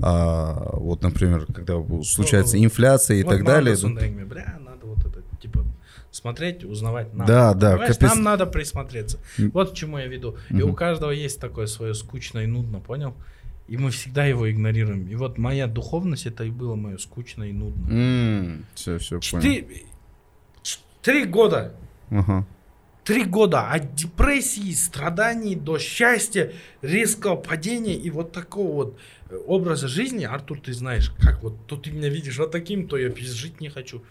а, вот, например, когда случается Вот, инфляция и вот так далее. бля, надо вот это, типа, смотреть, узнавать нам. Да, да, Понимаешь, капец. Нам надо присмотреться. Вот к чему я веду. И у каждого есть такое свое скучно и нудно, понял? И мы всегда его игнорируем. И вот моя духовность, это и было мое скучно и нудно. Все, все, понял. Четыре- ч- Три года Ага. Три года от депрессии, страданий до счастья, резкого падения и вот такого вот э, образа жизни. Артур, ты знаешь, как вот то ты меня видишь вот таким, то я жить не хочу.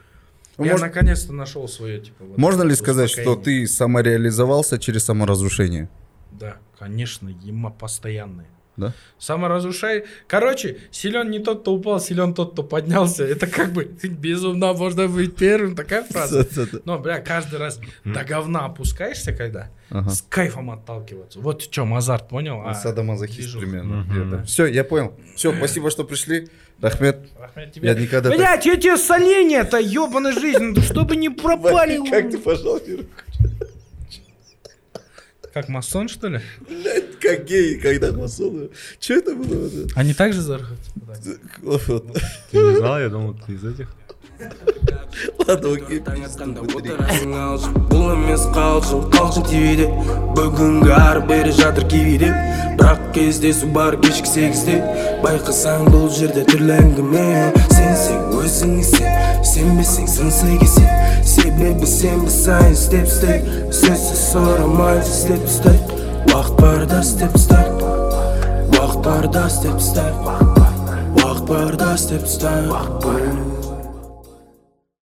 Ну, я может- наконец-то нашел свое, типа, вот Можно ли сказать, что ты самореализовался через саморазрушение? Да, конечно, ема постоянные. Да? Саморазрушай. Короче, силен не тот, кто упал, силен тот, кто поднялся. Это как бы безумно можно быть первым, такая фраза. Но, бля, каждый раз до говна опускаешься, когда Ага. с кайфом отталкиваться. Вот в чем азарт, понял? А Садомазохист движуха. примерно. Все, я понял. Все, спасибо, что пришли. Рахмет. Ахмед, тебе- Я никогда так- Блядь, эти соления-то, ебаная жизнь, ну, чтобы не пропали. Как ты пожал мне руку? Как масон, что ли? Блядь, как гей, когда масон. Че это было? Они также зархают? Ты не знал, я думал, ты из этих. Ладно, окей. таң атқанда отырасың алшып бұл емес қалшыл қалшын тивиде бүгінгі ары бері жатыр кивиде. Бірақ кездесу бар кешкі сегізде байқасаң бұл жерде түрлі әңгіме сенсең өзіңе сен сенбесең сынсыз сен себебі сенбі сайын степ степ сөзсіз сұрамайды степ степ уақыт барда степ степ уақыт барда степ степ уақыт барда степ степ